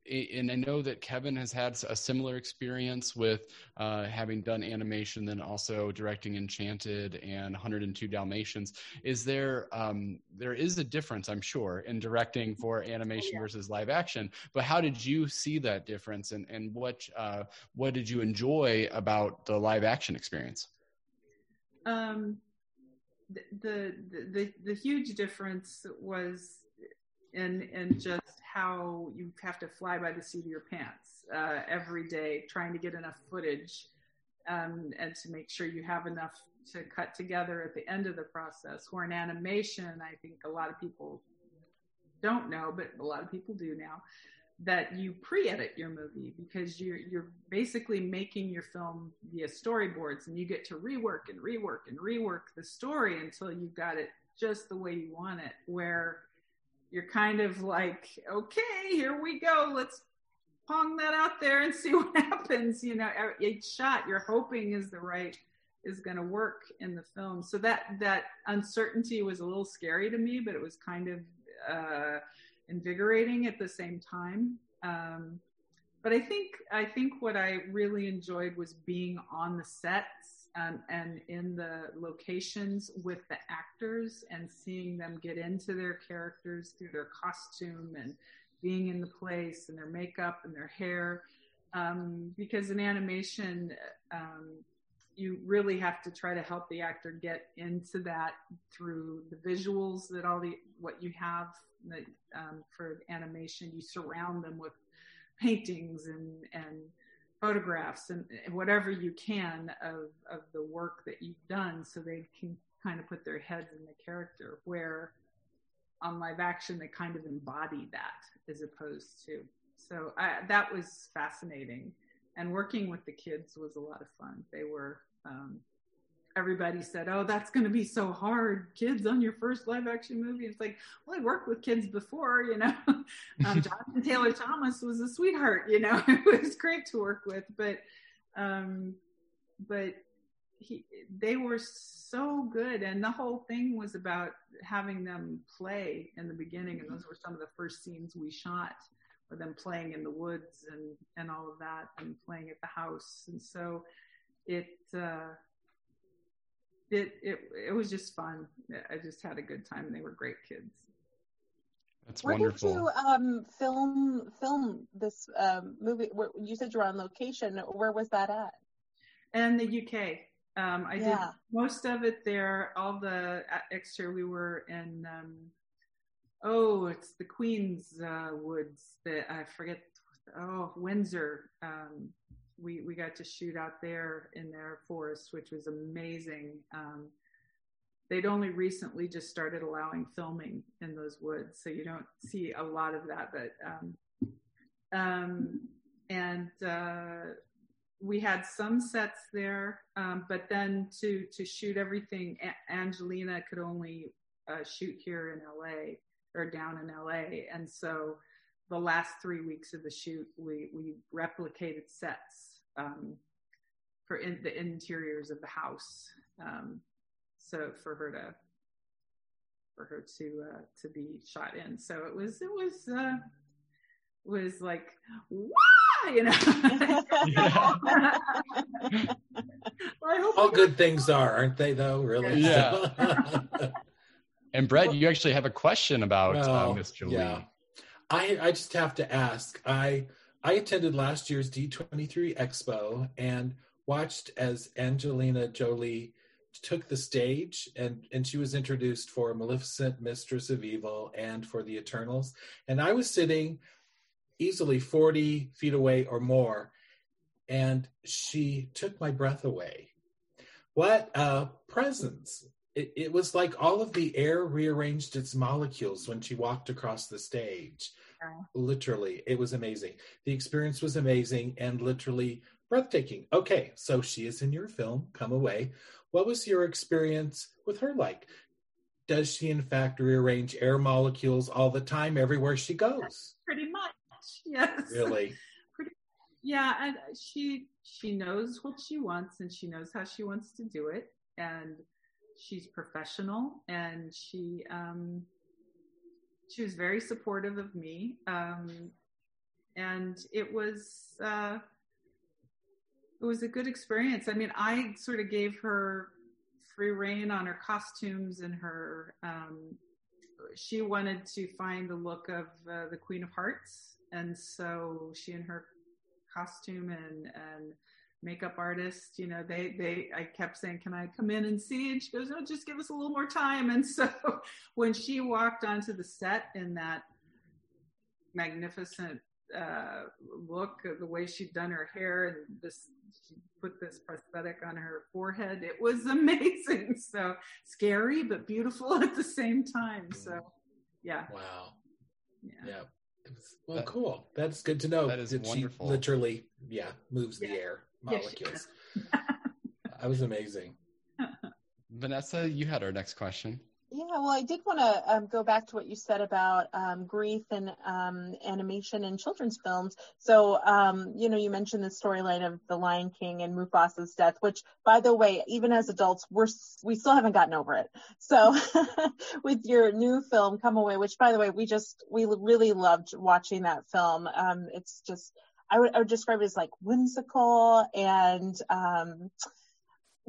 and I know that Kevin has had a similar experience with uh, having done animation, then also directing Enchanted and 102 Dalmatians. Is there um, there is a difference, I'm sure, in directing for animation oh, yeah. versus live action. But how did you see that difference, and and what uh, what did you enjoy about the live action experience? Um, the, the the the huge difference was in in just how you have to fly by the seat of your pants uh, every day, trying to get enough footage um, and to make sure you have enough to cut together at the end of the process. Where in animation, I think a lot of people don't know, but a lot of people do now, that you pre-edit your movie because you're you're basically making your film via storyboards, and you get to rework and rework and rework the story until you've got it just the way you want it. Where you're kind of like, okay, here we go. Let's pong that out there and [LAUGHS] see what happens. You know, each shot you're hoping is the right is going to work in the film. So that that uncertainty was a little scary to me, but it was kind of uh, invigorating at the same time. Um, but I think I think what I really enjoyed was being on the sets um, and in the locations with the actors and seeing them get into their characters through their costume and being in the place and their makeup and their hair. Um, because in animation, um, you really have to try to help the actor get into that through the visuals that all the what you have that, um, for animation. You surround them with paintings and and photographs and, whatever you can of, of the work that you've done so they can kind of put their heads in the character where on live action they kind of embody that as opposed to so I, that was fascinating. And working with the kids was a lot of fun. They were um, everybody said, "Oh, that's going to be so hard, kids on your first live action movie." It's like, well, I worked with kids before, you know. [LAUGHS] um, Jonathan Taylor Thomas was a sweetheart, you know. [LAUGHS] it was great to work with, but, um, but he, they were so good, and the whole thing was about having them play in the beginning, and those were some of the first scenes we shot. With them playing in the woods and and all of that, and playing at the house, and so it uh, it, it it was just fun. I just had a good time, they were great kids. That's Where wonderful. did you um, film film this um, movie? Where, you said you were on location. Where was that at? And the UK. Um, I did most of it there. All the uh, extra we were in. Um, oh, it's the Queen's uh, Woods. That I forget. Oh, Windsor. We we got to shoot out there in their forest, which was amazing. Um, they'd only recently just started allowing filming in those woods, so you don't see a lot of that. But um, um, and uh, we had some sets there, um, but then to to shoot everything, A- Angelina could only uh, shoot here in LA or down in LA, and so the last three weeks of the shoot, we we replicated sets um, for in, the interiors of the house. Um, so for her to for her to uh, to be shot in, so it was it was uh, was like wow, you know. Yeah. [LAUGHS] I hope All good things are, aren't they? Though, really. Yeah. [LAUGHS] And Brett, you actually have a question about uh, Miss Jolie. yeah. I I just have to ask. I I attended last year's D23 Expo and watched as Angelina Jolie took the stage and and she was introduced for Maleficent, Mistress of Evil, and for the Eternals. And I was sitting easily 40 feet away or more, and she took my breath away. What a presence! It, it was like all of the air rearranged its molecules when she walked across the stage. Literally, it was amazing. The experience was amazing and literally breathtaking. Okay, so she is in your film, Come Away. What was your experience with her like? Does she, in fact, rearrange air molecules all the time, everywhere she goes? pretty much yes Really? [LAUGHS] pretty, yeah and she she knows what she wants and she knows how she wants to do it and she's professional and she um she was very supportive of me um and it was uh it was a good experience. I mean i sort of gave her free reign on her costumes and her um she wanted to find the look of uh, the queen of hearts and so she and her costume and and makeup artist you know they they i kept saying can i come in and see and she goes no just give us a little more time and so [LAUGHS] when she walked onto the set in that magnificent uh look the way she'd done her hair and this she put this prosthetic on her forehead it was [LAUGHS] amazing so scary but beautiful [LAUGHS] at the same time so yeah Wow. yeah, Yeah. Was- Well, That- cool. That's good to know. that is that wonderful. She literally, yeah, moves the air Yeah, she molecules. that was amazing. [LAUGHS] Vanessa, you had our next question. Yeah, well, I did want to um, go back to what you said about um, grief and um, animation in children's films. So, um, you know, you mentioned the storyline of The Lion King and Mufasa's death, which, by the way, even as adults, we're we still haven't gotten over it. So, [LAUGHS] with your new film, Come Away, which, by the way, we just we really loved watching that film. Um, it's just I would, I would describe it as like whimsical and um,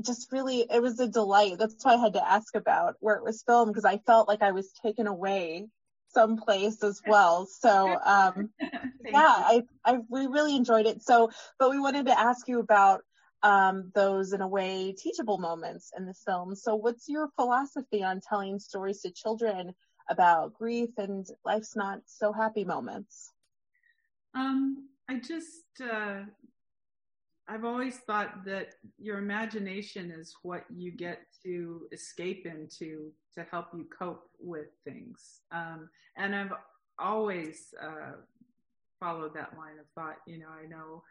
just really it was a delight. That's why i had to ask about where it was filmed because i felt like i was taken away someplace as well. So um [LAUGHS] yeah i i we really enjoyed it. So but we wanted to ask you about um those in a way teachable moments in the film. So what's your philosophy on telling stories to children about grief and life's not so happy moments? Um, I just, uh, I've always thought that your imagination is what you get to escape into to help you cope with things. Um, and I've always uh, followed that line of thought. You know, I know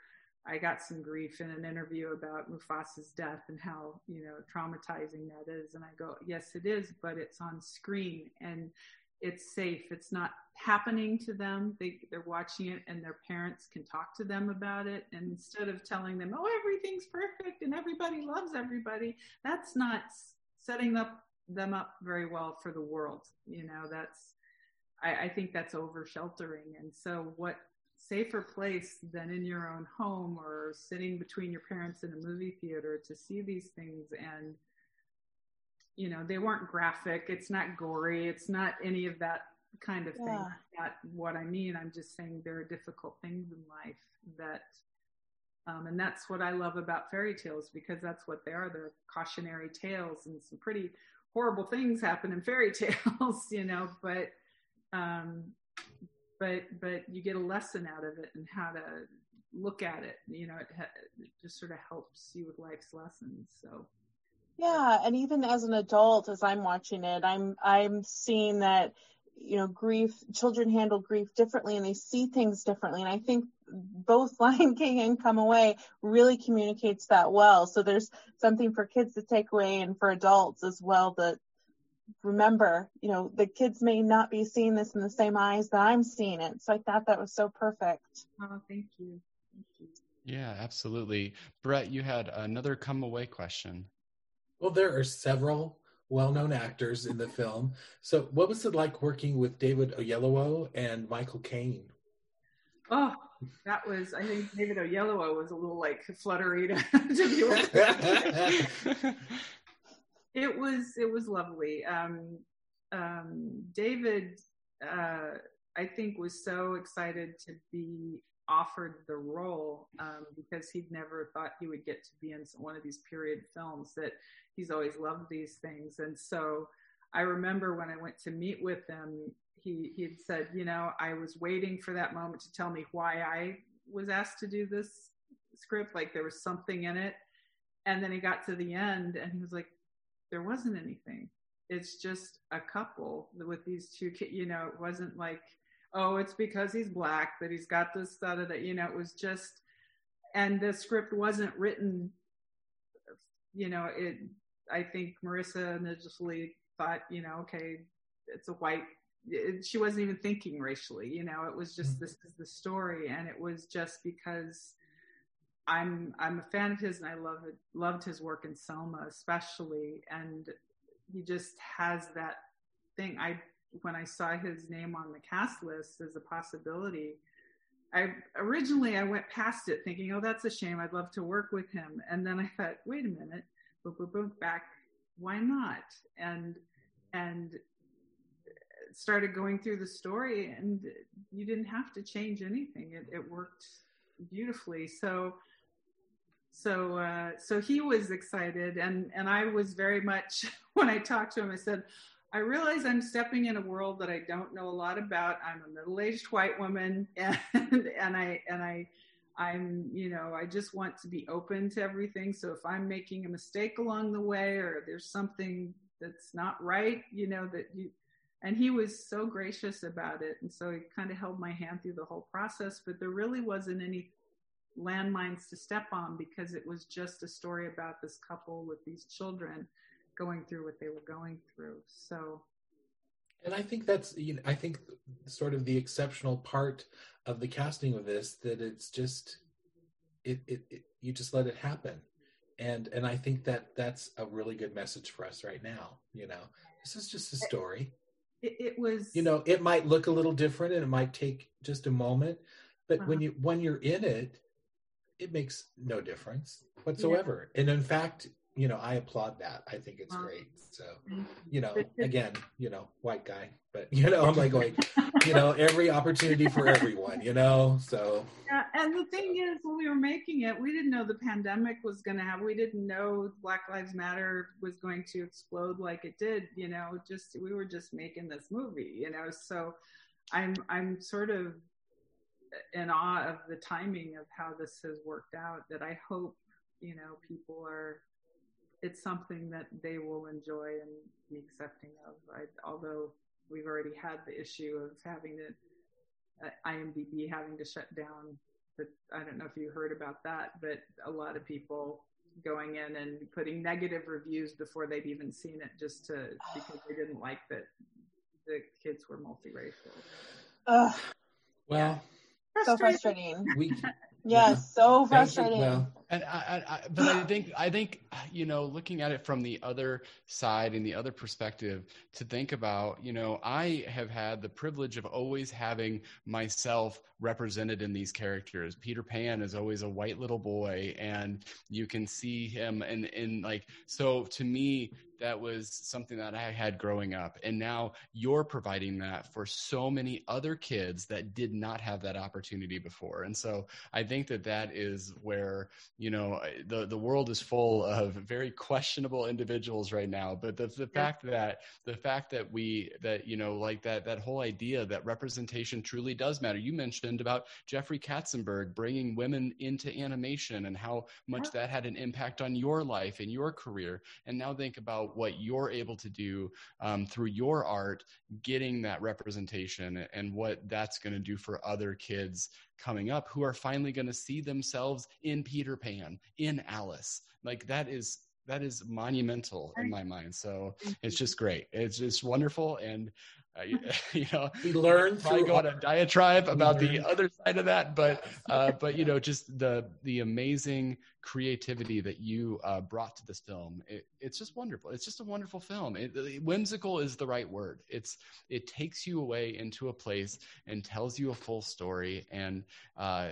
I got some grief in an interview about Mufasa's death and how, you know, traumatizing that is. And I go, yes, it is, but it's on screen and it's safe. It's not happening to them. They, they're watching it and their parents can talk to them about it. And instead of telling them, oh, everything's perfect and everybody loves everybody, that's not setting up them up very well for the world. You know, that's, I, I think that's over sheltering. And so what safer place than in your own home or sitting between your parents in a movie theater to see these things and you know they weren't graphic it's not gory it's not any of that kind of thing. Yeah. Not what I mean. I'm just saying there are difficult things in life that, um, and that's what I love about fairy tales because that's what they are. They're cautionary tales, and some pretty horrible things happen in fairy [LAUGHS] tales, you know. But, um, but but you get a lesson out of it and how to look at it. You know, it, ha- it just sort of helps you with life's lessons. So. Yeah, and even as an adult, as I'm watching it, I'm I'm seeing that you know grief children handle grief differently and they see things differently and i think both [LAUGHS] lion king and come away really communicates that well so there's something for kids to take away and for adults as well that remember you know the kids may not be seeing this in the same eyes that i'm seeing it so i thought that was so perfect Oh, thank you. Thank you. Yeah, absolutely. Brett, you had another come away question. Well, there are several well-known actors in the film. So, what was it like working with David Oyelowo and Michael Caine? Oh, that was, I think David Oyelowo was a little like fluttery to, [LAUGHS] to be with. [LAUGHS] it was, it was lovely. Um, um, David, uh, I think was so excited to be offered the role um, because he'd never thought he would get to be in one of these period films that he's always loved these things. And so I remember when I went to meet with him, he he'd said, you know, I was waiting for that moment to tell me why I was asked to do this script, like there was something in it. And then he got to the end and he was like, there wasn't anything. It's just a couple with these two kids, you know, it wasn't like, oh, it's because he's black that he's got this, that, that, you know, it was just, and the script wasn't written, you know, it, I think Marissa initially thought, you know, okay, it's a white, it, she wasn't even thinking racially, you know, it was just, mm-hmm. this is the story. And it was just because I'm, I'm a fan of his and I love it, loved his work in Selma, especially. And he just has that thing. I, when I saw his name on the cast list as a possibility, I originally I went past it thinking, oh, that's a shame. I'd love to work with him. And then I thought, wait a minute, boom, boom, boom, back. Why not? And and started going through the story, and you didn't have to change anything. It, it worked beautifully. So so uh, so he was excited, and and I was very much [LAUGHS] when I talked to him. I said. I realize I'm stepping in a world that I don't know a lot about. I'm a middle-aged white woman, [LAUGHS] and and I and I I'm you know I just want to be open to everything. So if I'm making a mistake along the way, or there's something that's not right, you know that you. And he was so gracious about it, and so he kind of held my hand through the whole process. But there really wasn't any landmines to step on because it was just a story about this couple with these children going through what they were going through. So, and I think that's you know, I think sort of the exceptional part of the casting of this that it's just it, it, it you just let it happen. And and I think that that's a really good message for us right now, you know. This is just a story. It, it was You know, it might look a little different and it might take just a moment, but Uh-huh. when you when you're in it, it makes no difference whatsoever. And in fact, you know, I applaud that. I think it's Wow. great. So, mm-hmm. you know, again, you know, white guy, but you know, I'm like going, you know, [LAUGHS] every opportunity for everyone, you know. So, Yeah, and the thing is, when we were making it, we didn't know the pandemic was going to have. We didn't know Black Lives Matter was going to explode like it did. You know, just we were just making this movie. You know, so I'm I'm sort of in awe of the timing of how this has worked out. That I hope you know people are. It's something that they will enjoy and be accepting of. I, although we've already had the issue of having to uh, IMDb having to shut down. But I don't know if you heard about that, but a lot of people going in and putting negative reviews before they'd even seen it, just to because they didn't like that the kids were multiracial. Ugh, well, so frustrating. we [LAUGHS] Yes, so frustrating. Well, And I, I, but I think, I think, you know, looking at it from the other side and the other perspective, to think about, you know, I have had the privilege of always having myself represented in these characters. Peter Pan is always a white little boy, and you can see him, and and like, so to me, that was something that I had growing up. And now you're providing that for so many other kids that did not have that opportunity before. And so I think that that is where, you know, the, the world is full of very questionable individuals right now. But the, the yeah. fact that, the fact that we, that, you know, like that, that whole idea that representation truly does matter. You mentioned about Jeffrey Katzenberg bringing women into animation and how much yeah. that had an impact on your life and your career. And now think about what you're able to do um, through your art, getting that representation and what that's going to do for other kids coming up who are finally going to see themselves in Peter Pan, in Alice. Like that is that is monumental in my mind. So it's just great. It's just wonderful. And uh, [LAUGHS] [LAUGHS] you know, we learned probably go on a diatribe about the other side of that, but uh, but you know, just the the amazing creativity that you uh, brought to this film. It, it's just wonderful. It's just a wonderful film. It, it, whimsical is the right word. It's it takes you away into a place and tells you a full story, and uh,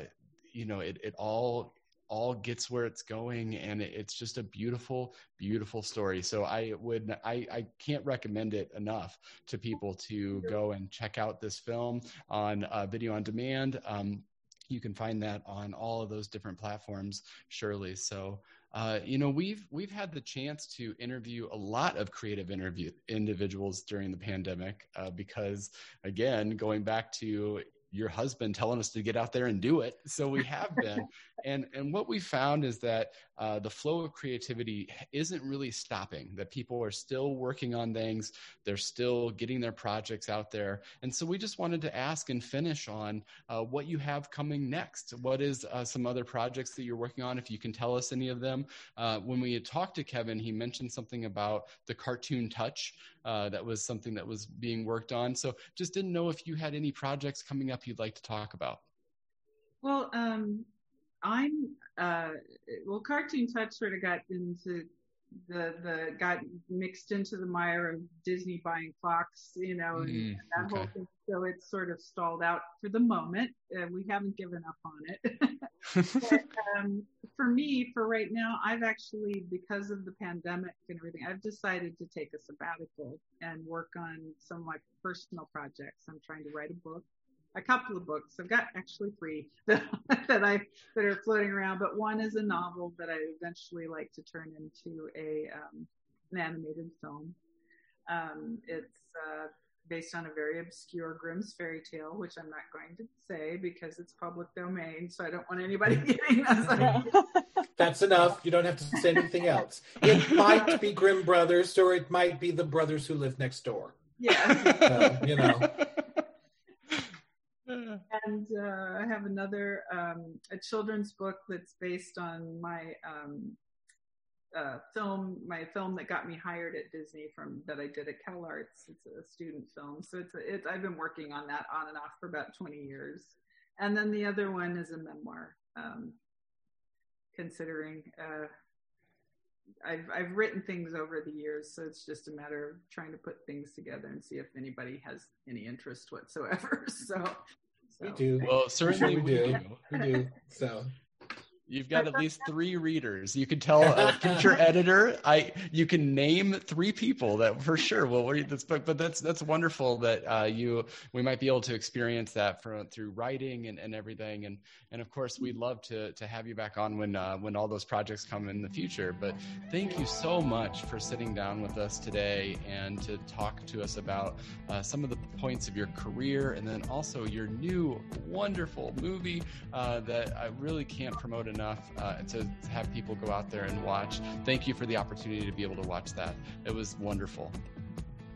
you know, it it all all gets where it's going and it's just a beautiful beautiful story. So i would i, I can't recommend it enough to people to go and check out this film on uh, video on demand. Um, you can find that on all of those different platforms surely. So uh, you know we've we've had the chance to interview a lot of creative interview individuals during the pandemic uh, because again going back to your husband telling us to get out there and do it. So we have been. [LAUGHS] and and what we found is that uh, the flow of creativity isn't really stopping. That people are still working on things. They're still getting their projects out there. And so we just wanted to ask and finish on uh, what you have coming next. What is uh, some other projects that you're working on? If you can tell us any of them. Uh, when we had talked to Kevin, he mentioned something about the cartoon touch. Uh, that was something that was being worked on. So just didn't know if you had any projects coming up you'd like to talk about. Well, um, I'm uh, well, Cartoon Touch sort of got into the the got mixed into the mire of Disney buying Fox, you know, and, mm, that okay. whole thing. So it's sort of stalled out for the moment. Uh, we haven't given up on it. [LAUGHS] but, [LAUGHS] um, for me, for right now, I've actually, because of the pandemic and everything, I've decided to take a sabbatical and work on some of my personal projects. I'm trying to write a book a couple of books. I've got actually three [LAUGHS] that, that I that are floating around, but one is a novel that I eventually like to turn into a um, an animated film. Um, it's uh, based on a very obscure Grimm's fairy tale, which I'm not going to say because it's public domain, so I don't want anybody [LAUGHS] getting us. [LAUGHS] That's enough. You don't have to say anything else. It might be Grimm Brothers, or it might be the brothers who live next door. Yeah, so, you know. And uh, I have another um, a children's book that's based on my um, uh, film, my film that got me hired at Disney from that I did at CalArts. It's a student film, so it's a, it's I've been working on that on and off for about 20 years. And then the other one is a memoir, um, considering. Uh, I've I've written things over the years, so it's just a matter of trying to put things together and see if anybody has any interest whatsoever. [LAUGHS] So we do. Well, certainly we, we do. We do. So You've got at least three readers. You can tell a [LAUGHS] future editor. I you can name three people that for sure will read this book. But that's that's wonderful that uh, you we might be able to experience that for, through writing and, and everything. And and of course we'd love to to have you back on when uh, when all those projects come in the future. But thank you so much for sitting down with us today and to talk to us about uh, some of the points of your career and then also your new wonderful movie uh, that I really can't promote enough enough uh, to have people go out there and watch. Thank you for the opportunity to be able to watch that. It was wonderful.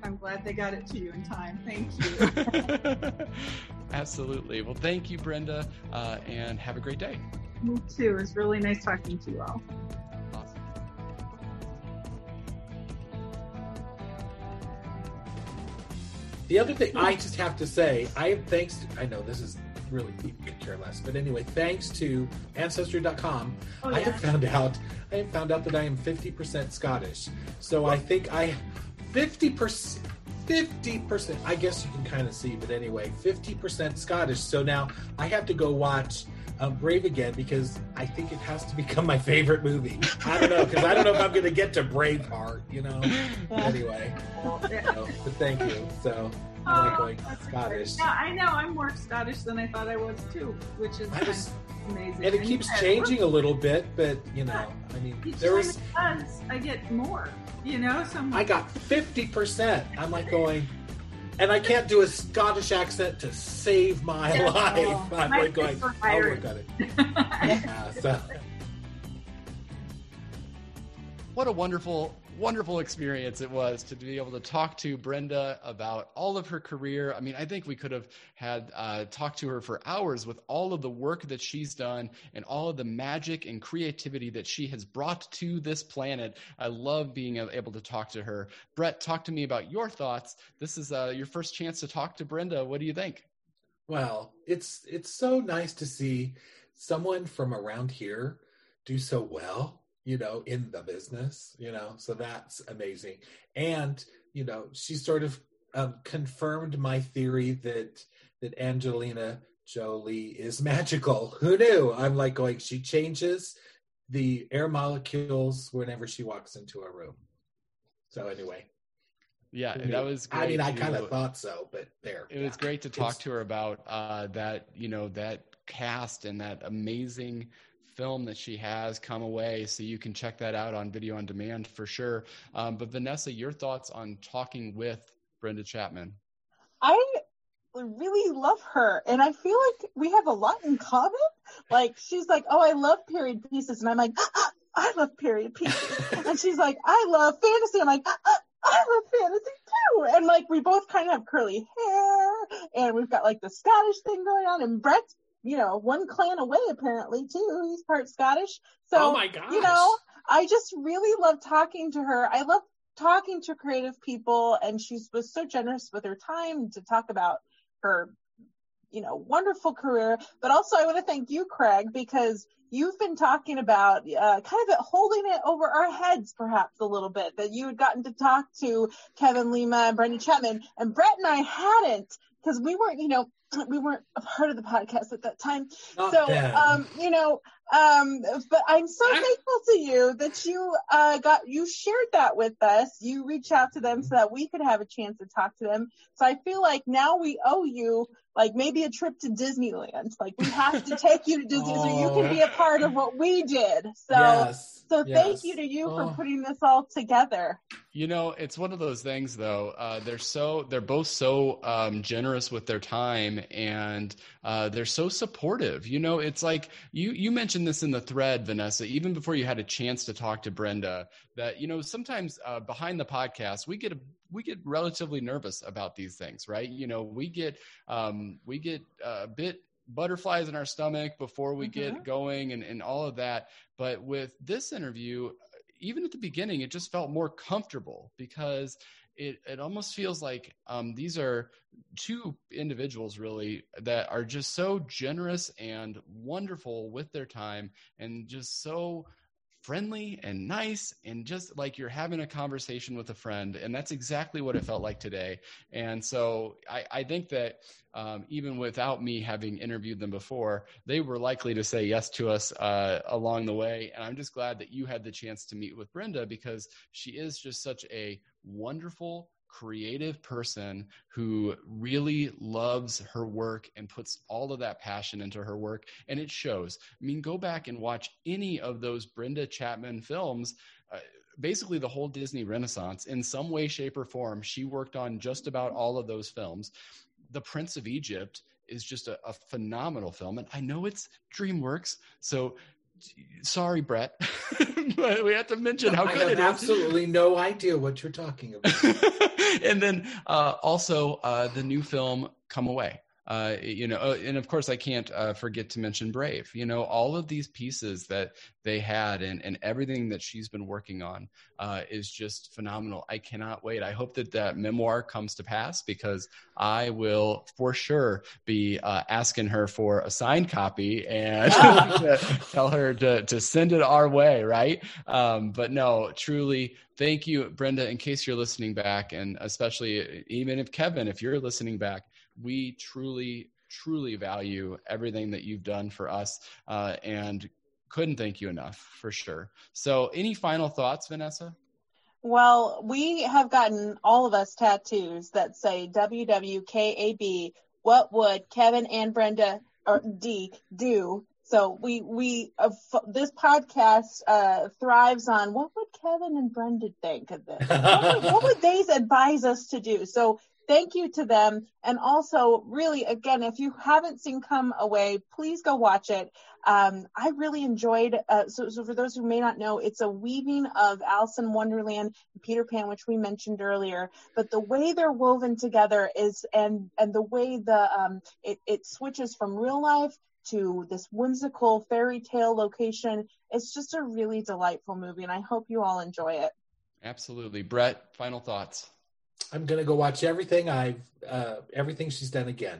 I'm glad they got it to you in time. Thank you. [LAUGHS] Absolutely. Well, thank you, Brenda, uh, and have a great day. Me too. It was really nice talking to you all. Awesome. The other thing I just have to say, I thanks to, I know this is really deep could care less. But anyway, thanks to Ancestry.com, oh, yeah. I have found out I have found out that I am 50% Scottish. So I think I 50% 50%, I guess you can kind of see, but anyway, 50% Scottish. So now I have to go watch um, Brave again because I think it has to become my favorite movie. I don't know because I don't know if I'm going to get to Braveheart, you know. [LAUGHS] Anyway, so, but thank you. So I'm like oh, going Scottish. Yeah, I know. I'm more Scottish than I thought I was too, which is I was- amazing. And it keeps yeah, changing a little bit, but you know, I mean, Each there was does, I get more. You know, so I'm I got fifty percent. I'm like going. And I can't do a Scottish accent to save my Yeah, life. no. I'm My like going, kids were I'll work on it. [LAUGHS] Yeah, so. what a wonderful wonderful experience it was to be able to talk to brenda about all of her career. I mean i think we could have had uh, talked to her for hours with all of the work that she's done and all of the magic and creativity that she has brought to this planet. I love being able to talk to her. Brett talk to me about your thoughts. This is uh, your first chance to talk to brenda. What do you think? Well, it's it's so nice to see someone from around here do so well, you know, in the business, you know. So that's amazing. And, you know, she sort of um, confirmed my theory that that Angelina Jolie is [LAUGHS] magical. Who knew? I'm like going, she changes the air molecules whenever she walks into a room. So anyway, yeah and that was great I mean, I kind of thought so, but there. it was great to talk It's- to her about uh, that you know that cast and that amazing film that she has come away so you can check that out on video on demand for sure um, but vanessa your thoughts on talking with brenda chapman I really love her, and I feel like we have a lot in common. Like she's like, "Oh, I love period pieces," and I'm like, ah, ah, "I love period pieces," [LAUGHS] and she's like, "I love fantasy." I'm like, ah, "I love fantasy too," and like we both kind of have curly hair, and we've got like the Scottish thing going on, and Brett's you know one clan away apparently too. He's part Scottish, so oh my gosh. you know, I just really love talking to her. I love talking to creative people, and she was so generous with her time to talk about her, you know, wonderful career. But also, I want to thank you, Craig, because you've been talking about uh, kind of holding it over our heads, perhaps a little bit, that you had gotten to talk to Kevin Lima and Brenda Chapman, and Brett and I hadn't because we weren't, you know, [CLEARS THROAT] we weren't a part of the podcast at that time. Not so, um, you know, um, but I'm so thankful to you that you uh, got you shared that with us. You reached out to them so that we could have a chance to talk to them. So I feel like now we owe you like maybe a trip to Disneyland. Like we have to take you to [LAUGHS] Disney so you can be a part of what we did. So yes. so yes. thank you to you Oh. for putting this all together. You know, it's one of those things, though. Uh, they're so they're both so um, generous with their time, and uh, they're so supportive. You know, it's like you you mentioned this in the thread, Vanessa, even before you had a chance to talk to Brenda. That you know, sometimes uh, behind the podcast, we get a, we get relatively nervous about these things, right? You know, we get um, we get a bit butterflies in our stomach before we get going and, and all of that. But with this interview, even at the beginning, it just felt more comfortable because it, it almost feels like um, these are two individuals really that are just so generous and wonderful with their time and just so friendly and nice and just like you're having a conversation with a friend and that's exactly what it felt like today. And so i, I think that um, even without me having interviewed them before they were likely to say yes to us uh, along the way. And i'm just glad that you had the chance to meet with brenda because she is just such a wonderful creative person who really loves her work and puts all of that passion into her work. And it shows. I mean go back and watch any of those brenda chapman films. Uh, basically the whole disney renaissance in some way shape or form she worked on just about all of those films. The prince of egypt is just a, a phenomenal film and i know it's dreamworks so sorry brett [LAUGHS] but we have to mention how I good have it is absolutely no idea what you're talking about. [LAUGHS] and then uh, also uh, the new film come away uh, you know uh, and of course i can't uh, forget to mention brave you know all of these pieces that they had and, and everything that she's been working on uh, is just phenomenal. I cannot wait. I hope that that memoir comes to pass because i will for sure be uh, asking her for a signed copy and [LAUGHS] [LAUGHS] tell her to, to send it our way right? Um, but no truly thank you brenda in case you're listening back and especially even if kevin if you're listening back we truly truly value everything that you've done for us uh, and couldn't thank you enough for sure. So, any final thoughts, Vanessa? Well, we have gotten all of us tattoos that say WWKAB. What would Kevin and Brenda or D do? So we we uh, f- this podcast uh, thrives on what would Kevin and Brenda think of this? what, would, what would they advise us to do? So thank you to them. And also, really, again, if you haven't seen Come Away, please go watch it. Um, I really enjoyed. Uh, so, so, for those who may not know, it's a weaving of Alice in Wonderland and Peter Pan, which we mentioned earlier. But the way they're woven together is, and and the way the um, it, it switches from real life to this whimsical fairy tale location. It's just a really delightful movie, and I hope you all enjoy it. Absolutely, Brett. Final thoughts. I'm gonna go watch everything I've uh, everything she's done again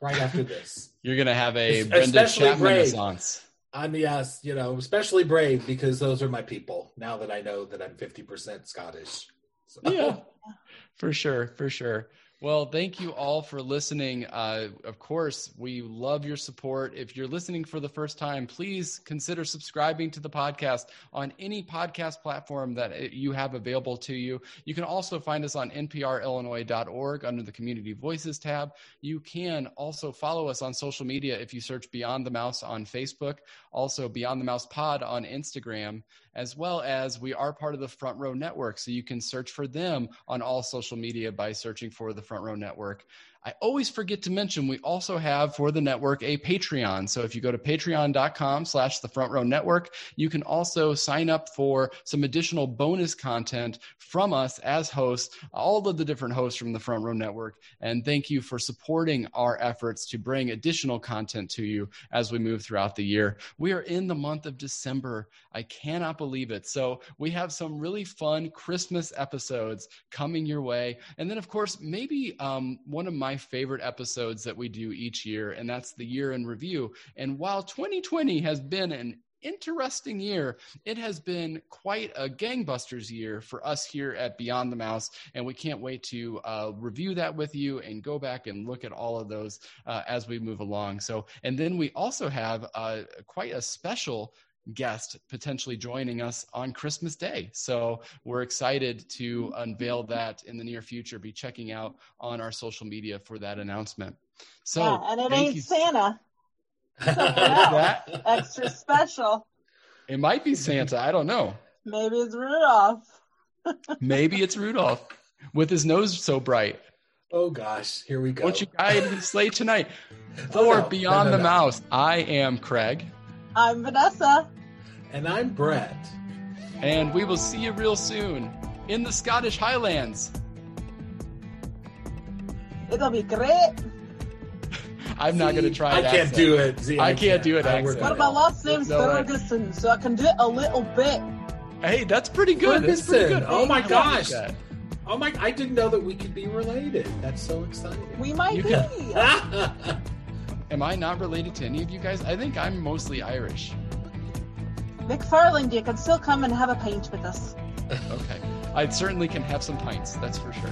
right after this. [LAUGHS] You're gonna have a Brenda Chapman renaissance. I'm yes, you know, especially brave because those are my people. Now that I know that I'm 50% Scottish. So. Yeah, [LAUGHS] for sure, for sure. Well, thank you all for listening. Uh, of course, we love your support. If you're listening for the first time, please consider subscribing to the podcast on any podcast platform that you have available to you. You can also find us on nprillinois.org under the Community Voices tab. You can also follow us on social media if you search Beyond the Mouse on Facebook, also Beyond the Mouse Pod on Instagram, as well as we are part of the Front Row Network. So you can search for them on all social media by searching for the Front Row Network. I always forget to mention we also have for the network a Patreon. So if you go to patreon.com slash the front row network, you can also sign up for some additional bonus content from us as hosts, all of the different hosts from the front row network. And thank you for supporting our efforts to bring additional content to you as we move throughout the year. We are in the month of December. I cannot believe it. So we have some really fun Christmas episodes coming your way. And then of course, maybe um, one of my my favorite episodes that we do each year, and that's the year in review. And while 2020 has been an interesting year. It has been quite a gangbusters year for us here at Beyond the Mouse, and we can't wait to uh, review that with you and go back and look at all of those uh, as we move along. So, and then we also have uh, quite a special guest potentially joining us on Christmas Day. So we're excited to unveil that in the near future. Be checking out on our social media for that announcement. So yeah, and it ain't you. Santa. [LAUGHS] that extra special. It might be Santa. I don't know. Maybe it's Rudolph. [LAUGHS] Maybe it's Rudolph with his nose so bright. Oh gosh, here we go. Won't you guide the sleigh tonight? Oh, for oh, no. Beyond no, no, the Mouse, I am Craig. I'm Vanessa. And I'm Brett. And we will see you real soon in the Scottish Highlands. It'll be great. [LAUGHS] I'm See, not going to try. I can't accent. do it. See, I, I, can't, do it. Accent. But my last name's no, Ferguson, so I can do it a little bit. Hey, that's pretty good. Ferguson. That's pretty good. Oh my gosh. Oh my! I didn't know that we could be related. That's so exciting. We might you be. [LAUGHS] [LAUGHS] Am I not related to any of you guys? I think I'm mostly Irish. McFarland, you can still come and have a pint with us. okay. I certainly can have some pints, that's for sure.